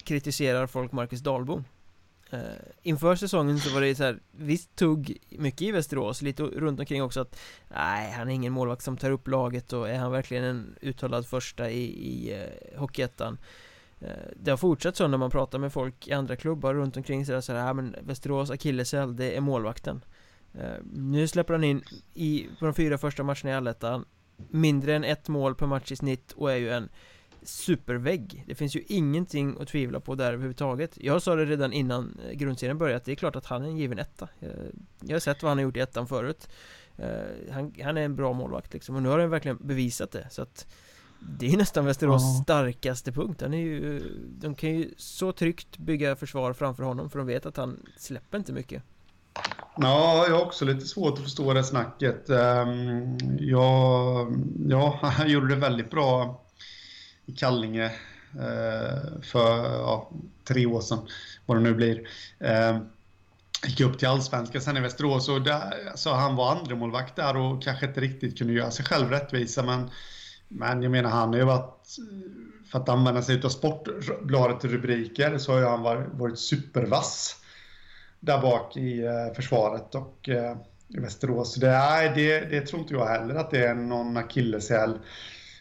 kritiserar folk Marcus Dahlbom? Uh, inför säsongen så var det så här, visst tugg mycket i Västerås, lite runt omkring också att Nej, han är ingen målvakt som tar upp laget och är han verkligen en uttalad första i, i uh, Hockeyettan? Uh, det har fortsatt så när man pratar med folk i andra klubbar runt omkring så, där, så här, ja, men Västerås akilleshäl, det är målvakten Uh, nu släpper han in i, på de fyra första matcherna i allettan Mindre än ett mål per match i snitt och är ju en supervägg Det finns ju ingenting att tvivla på där överhuvudtaget Jag sa det redan innan eh, grundserien började att det är klart att han är en given etta Jag har sett vad han har gjort i ettan förut eh, han, han är en bra målvakt liksom och nu har han verkligen bevisat det så att Det är nästan Västerås ja. starkaste punkt. Han är ju, de kan ju så tryggt bygga försvar framför honom för de vet att han släpper inte mycket. Ja, jag har också lite svårt att förstå det snacket. Ehm, jag, ja, han gjorde det väldigt bra i Kallinge eh, för ja, tre år sedan, vad det nu blir. Eh, gick upp till allsvenskan sen i Västerås och där, så han var andremålvakt där och kanske inte riktigt kunde göra sig själv rättvisa men, men jag menar han har ju varit, för att använda sig av Sportbladet rubriker så har ju han varit, varit supervass där bak i eh, försvaret och i Västerås. Det, nej, det, det tror inte jag heller att det är någon akilleshäl.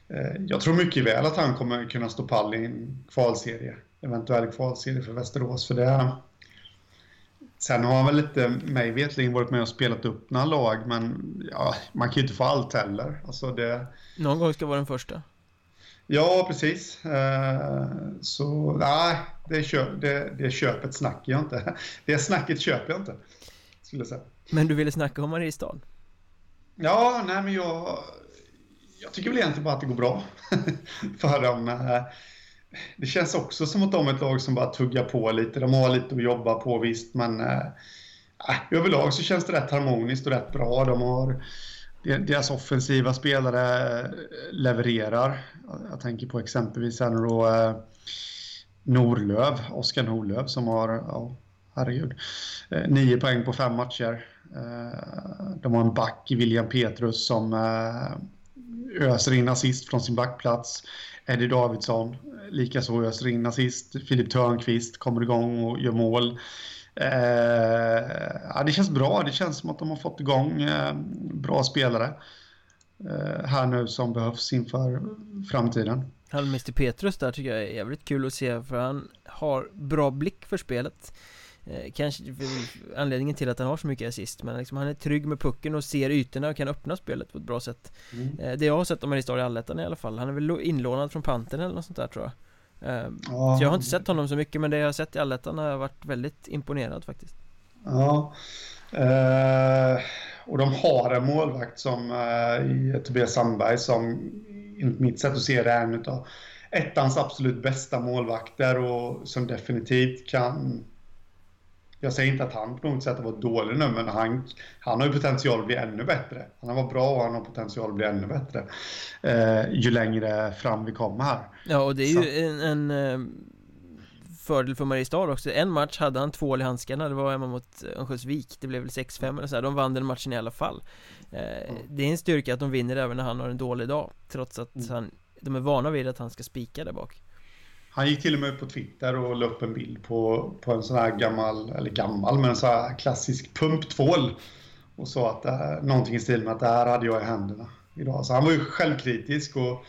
Eh, jag tror mycket väl att han kommer kunna stå pall i en kvalserie, eventuell kvalserie för Västerås. För det, Sen har han väl inte, mig vetligen, varit med och spelat upp några lag, men ja, man kan ju inte få allt heller. Alltså det... Någon gång ska vara den första. Ja, precis. Eh, så nej, det, köp, det, det köpet snackar jag inte. Det snacket köper jag inte, skulle jag säga. Men du ville snacka om Mariestad? Ja, nej men jag... Jag tycker väl egentligen bara att det går bra för dem. Eh, det känns också som att de är ett lag som bara tuggar på lite. De har lite att jobba på visst, men eh, äh, överlag så känns det rätt harmoniskt och rätt bra. De har, deras offensiva spelare eh, levererar. Jag tänker på exempelvis här nu då äh, Norlöv, Oskar Norlöv som har, ja, herregud, äh, nio poäng på fem matcher. De har en back i William Petrus som öser in assist från sin backplats. Eddie Davidsson likaså öser in assist. Filip Törnqvist kommer igång och gör mål. Eh, ja, det känns bra. Det känns som att de har fått igång eh, bra spelare eh, här nu som behövs inför framtiden. Han Mr Petrus där tycker jag är jävligt kul att se för han har bra blick för spelet. Eh, kanske anledningen till att han har så mycket assist Men liksom, han är trygg med pucken och ser ytorna och kan öppna spelet på ett bra sätt mm. eh, Det jag har sett om Mariestad i allettan i alla fall Han är väl inlånad från Panten eller något sånt där tror jag eh, ja. Så jag har inte sett honom så mycket men det jag har sett i allettan har jag varit väldigt imponerad faktiskt Ja eh, Och de har en målvakt som eh, Tobias Sandberg som enligt mitt sätt att se det är en utav ettans absolut bästa målvakter och som definitivt kan jag säger inte att han på något sätt var dålig nu, men han, han har ju potential att bli ännu bättre. Han var bra och han har potential att bli ännu bättre. Eh, ju längre fram vi kommer här. Ja, och det är Så. ju en, en eh, fördel för Mariestad också. En match hade han två i handskarna, det var hemma mot Örnsköldsvik. Det blev väl 6-5 eller så här. De vann den matchen i alla fall. Eh, mm. Det är en styrka att de vinner även när han har en dålig dag. Trots att mm. han, de är vana vid att han ska spika där bak. Han gick till och med på Twitter och la upp en bild på, på en sån här gammal, eller gammal, men en sån här klassisk pumptvål. Och sa att äh, någonting i stil med att det här hade jag i händerna idag. Så han var ju självkritisk och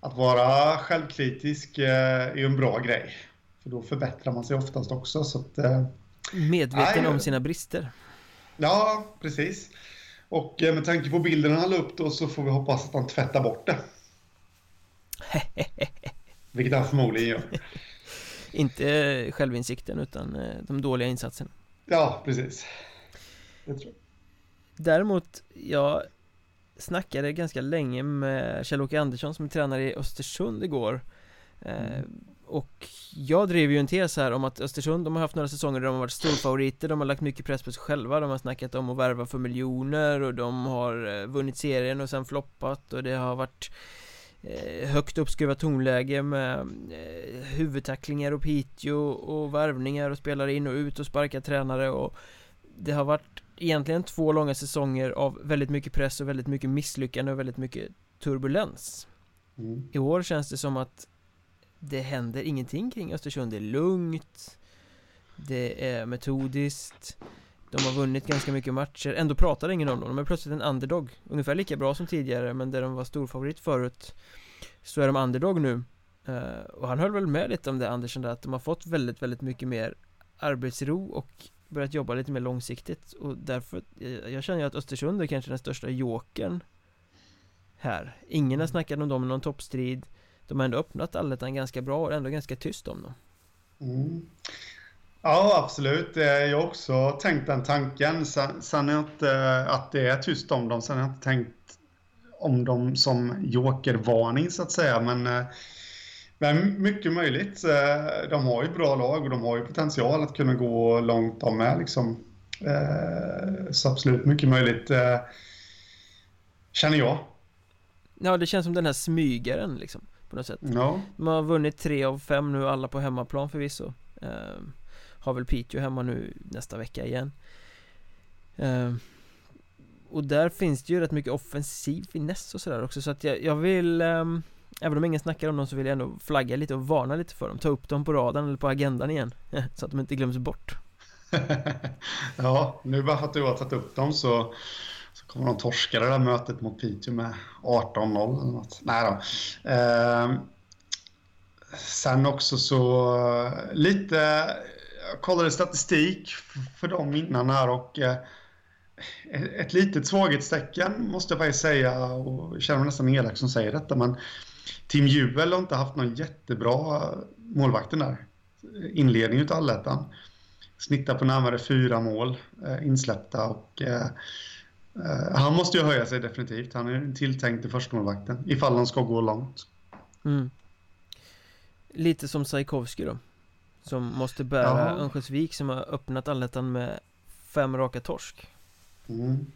att vara självkritisk äh, är ju en bra grej. För då förbättrar man sig oftast också. Så att, äh, Medveten nej, om sina brister. Ja, precis. Och med tanke på bilden han la upp då så får vi hoppas att han tvättar bort det. Vilket han förmodligen gör. Inte självinsikten utan eh, de dåliga insatserna. Ja, precis. Det tror jag. Däremot, jag snackade ganska länge med Kjell-Åke Andersson som är tränare i Östersund igår. Eh, mm. Och jag drev ju en tes här om att Östersund, de har haft några säsonger där de har varit storfavoriter, de har lagt mycket press på sig själva, de har snackat om att värva för miljoner och de har eh, vunnit serien och sen floppat och det har varit Eh, högt uppskruvat tonläge med eh, huvudtacklingar och Piteå och värvningar och spelare in och ut och sparka tränare och det har varit egentligen två långa säsonger av väldigt mycket press och väldigt mycket misslyckande och väldigt mycket turbulens. Mm. I år känns det som att det händer ingenting kring Östersund. Det är lugnt, det är metodiskt, de har vunnit ganska mycket matcher, ändå pratar ingen om dem, de är plötsligt en underdog. Ungefär lika bra som tidigare, men där de var storfavorit förut Så är de underdog nu. Uh, Och han höll väl med lite om det Andersson där, att de har fått väldigt, väldigt mycket mer arbetsro och börjat jobba lite mer långsiktigt. Och därför, jag, jag känner ju att Östersund är kanske den största jokern här. Ingen har snackat om dem i någon toppstrid. De har ändå öppnat allettan ganska bra och ändå ganska tyst om dem. Mm. Ja, absolut. Jag har också tänkt den tanken. Sen, sen är inte att det är tyst om dem. Sen har jag inte tänkt om dem som jokervarning så att säga. Men, eh, men mycket möjligt. Eh, de har ju bra lag och de har ju potential att kunna gå långt de med. Liksom. Eh, så absolut mycket möjligt. Känner jag. Ja, det känns som den här smygaren liksom. På något sätt. Ja. De har vunnit tre av fem nu, alla på hemmaplan förvisso har väl Piteå hemma nu nästa vecka igen. Ehm, och där finns det ju rätt mycket offensiv finess och sådär också så att jag, jag vill eh, Även om ingen snackar om dem så vill jag ändå flagga lite och varna lite för dem Ta upp dem på radarn eller på agendan igen Så att de inte glöms bort Ja, nu bara för att du har tagit upp dem så så kommer de torska det där mötet mot Piteå med 18-0 eller något. Nej då. Eh, sen också så lite, kollade statistik för dem innan här och eh, ett litet svaghetstecken måste jag faktiskt säga och känner mig nästan elak som säger detta men Tim Juel har inte haft någon jättebra målvakten där. Inledning utav allettan. Snittar på närmare fyra mål eh, insläppta och eh, eh han måste ju höja sig definitivt. Han är tilltänkt till förstemålvakten ifall han ska gå långt. Mm. Lite som Sajkovski då. Som måste bära ja. Örnsköldsvik som har öppnat allettan med fem raka torsk. Mm.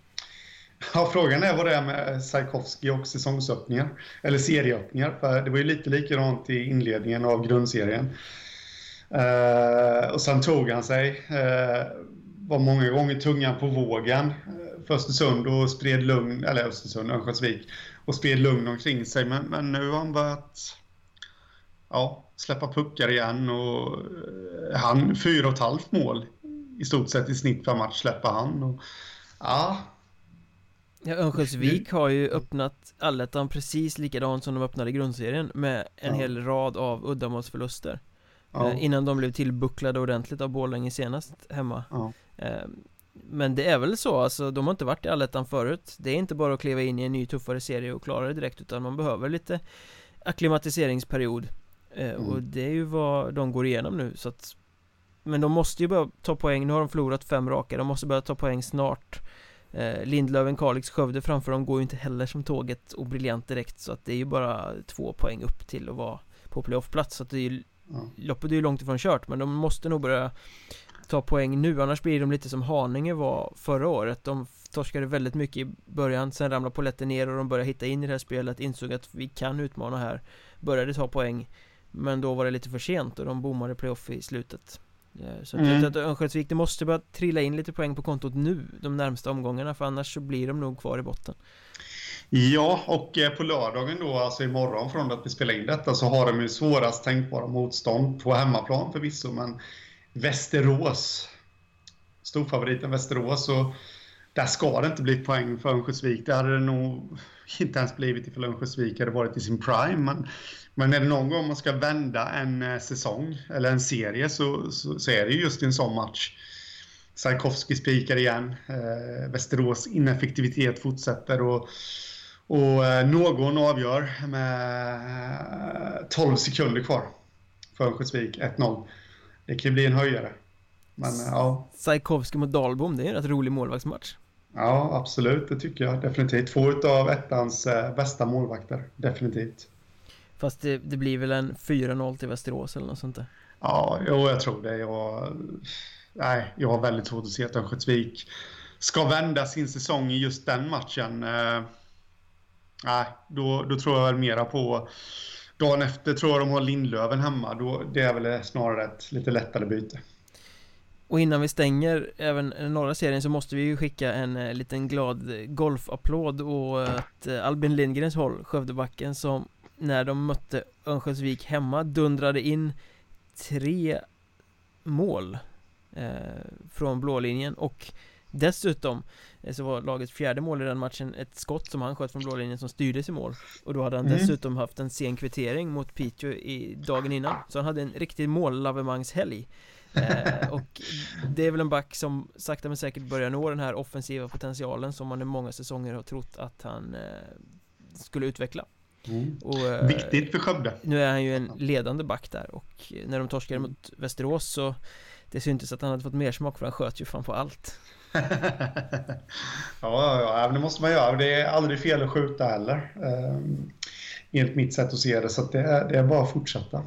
Ja, frågan är vad det är med Sajkovski och säsongsöppningar. Eller serieöppningar. För det var ju lite likadant i inledningen av grundserien. Uh, och sen tog han sig. Uh, var många gånger tungan på vågen uh, för Östersund och spred lugn, eller Östersund, Örnsköldsvik. Och spred lugn omkring sig. Men, men nu har han börjat ja, släppa puckar igen. Och uh, han, fyra och ett halvt mål i stort sett i snitt per match släpper han. Och, Ja. Ja, Örnsköldsvik har ju öppnat allettan precis likadant som de öppnade grundserien med en ja. hel rad av uddamålsförluster ja. eh, Innan de blev tillbucklade ordentligt av Borlänge senast hemma ja. eh, Men det är väl så, alltså de har inte varit i allettan förut Det är inte bara att kliva in i en ny tuffare serie och klara det direkt utan man behöver lite akklimatiseringsperiod eh, mm. Och det är ju vad de går igenom nu så att Men de måste ju börja ta poäng, nu har de förlorat fem raka, de måste börja ta poäng snart. Eh, Lindlöven, Kalix, Skövde framför dem går ju inte heller som tåget och briljant direkt så att det är ju bara två poäng upp till att vara på playoffplats. Så att det är ju mm. Loppet är ju långt ifrån kört men de måste nog börja ta poäng nu. Annars blir de lite som Haninge var förra året. De torskade väldigt mycket i början sen ramlade poletten ner och de började hitta in i det här spelet. Insåg att vi kan utmana här. Började ta poäng Men då var det lite för sent och de bommade playoff i slutet så mm. jag tror att Örnsköldsvik, det måste börja trilla in lite poäng på kontot nu De närmsta omgångarna för annars så blir de nog kvar i botten Ja, och eh, på lördagen då, alltså imorgon från att vi spelar in detta så har de ju svårast tänkbara motstånd på hemmaplan förvisso men Västerås Storfavoriten Västerås och där ska det inte bli poäng för Örnsköldsvik. Det hade det nog inte ens blivit ifall Örnsköldsvik hade varit i sin prime. Men men är det någon gång man ska vända en eh, säsong eller en serie så, så, så är det just en sån match. Sarkovski spikar igen. Eh, Västerås ineffektivitet fortsätter och, och eh, någon avgör med 12 sekunder kvar för Örnsköldsvik 1-0. Det kan ju bli en höjare. Men ja. Sajkovski mot Dahlbom, det är en rätt rolig målvaktsmatch. Ja, absolut. Det tycker jag definitivt. Två av ettans bästa målvakter. Definitivt. Fast det, det blir väl en 4-0 till Västerås eller något sånt där? Ja, jo, jag tror det. Jag, nej, jag har väldigt svårt att se att Örnsköldsvik ska vända sin säsong i just den matchen. Eh, nej, då, då tror jag väl mera på dagen efter tror jag de har Lindlöven hemma. Då, det är väl snarare ett lite lättare byte. Och innan vi stänger även norra serien så måste vi ju skicka en eh, liten glad golfapplåd åt eh, Albin Lindgrens håll, Skövdebacken som när de mötte Örnsköldsvik hemma dundrade in tre mål eh, från blålinjen och dessutom eh, så var lagets fjärde mål i den matchen ett skott som han sköt från blålinjen som styrdes i mål. Och då hade han mm. dessutom haft en sen kvittering mot Piteå i dagen innan. Så han hade en riktig mållavemangshelg. Eh, och det är väl en back som sakta men säkert börjar nå den här offensiva potentialen som man i många säsonger har trott att han eh, skulle utveckla Mm. Och, eh, Viktigt för Skövde. Nu är han ju en ledande back där och när de torskade mm. mot Västerås så det syntes att han hade fått mer smak för han sköt ju fan på allt. ja, Ja, det måste man göra. Det är aldrig fel att skjuta heller. Eh, enligt mitt sätt att se det. Så det, är, det är bara att fortsätta.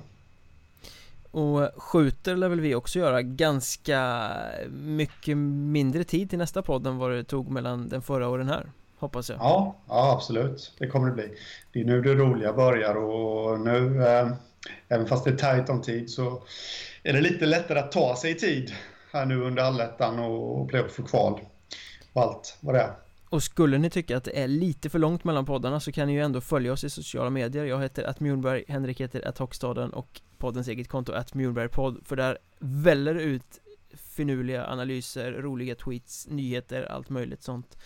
Och skjuter lär väl vi också göra ganska mycket mindre tid till nästa podd än vad det tog mellan den förra och den här. Hoppas jag. Ja, ja absolut. Det kommer det bli. Det är nu det roliga börjar och nu, eh, även fast det är tajt om tid, så är det lite lättare att ta sig i tid här nu under allettan och playoff för kval och allt vad det är. Och skulle ni tycka att det är lite för långt mellan poddarna så kan ni ju ändå följa oss i sociala medier Jag heter att Mjornberg, Henrik heter att Hockstaden och poddens eget konto att Mjornbergpodd För där väller ut finurliga analyser, roliga tweets, nyheter, allt möjligt sånt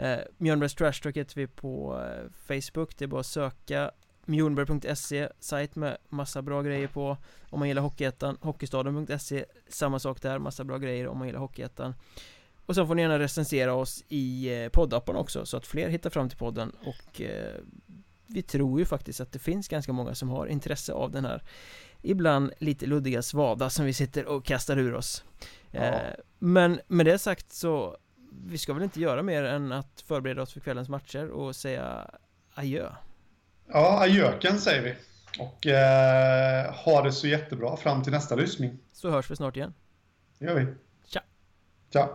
eh, Mjörnbergs Trash Talk heter vi på eh, Facebook, det är bara att söka Mjornberg.se, sajt med massa bra grejer på Om man gillar Hockeyettan, Hockeystaden.se Samma sak där, massa bra grejer om man gillar Hockeyettan och sen får ni gärna recensera oss i eh, poddappen också så att fler hittar fram till podden och eh, vi tror ju faktiskt att det finns ganska många som har intresse av den här ibland lite luddiga svada som vi sitter och kastar ur oss. Ja. Eh, men med det sagt så vi ska väl inte göra mer än att förbereda oss för kvällens matcher och säga adjö. Ja, adjöken säger vi. Och eh, ha det så jättebra fram till nästa lyssning. Så hörs vi snart igen. Det gör vi. Tja. Tja.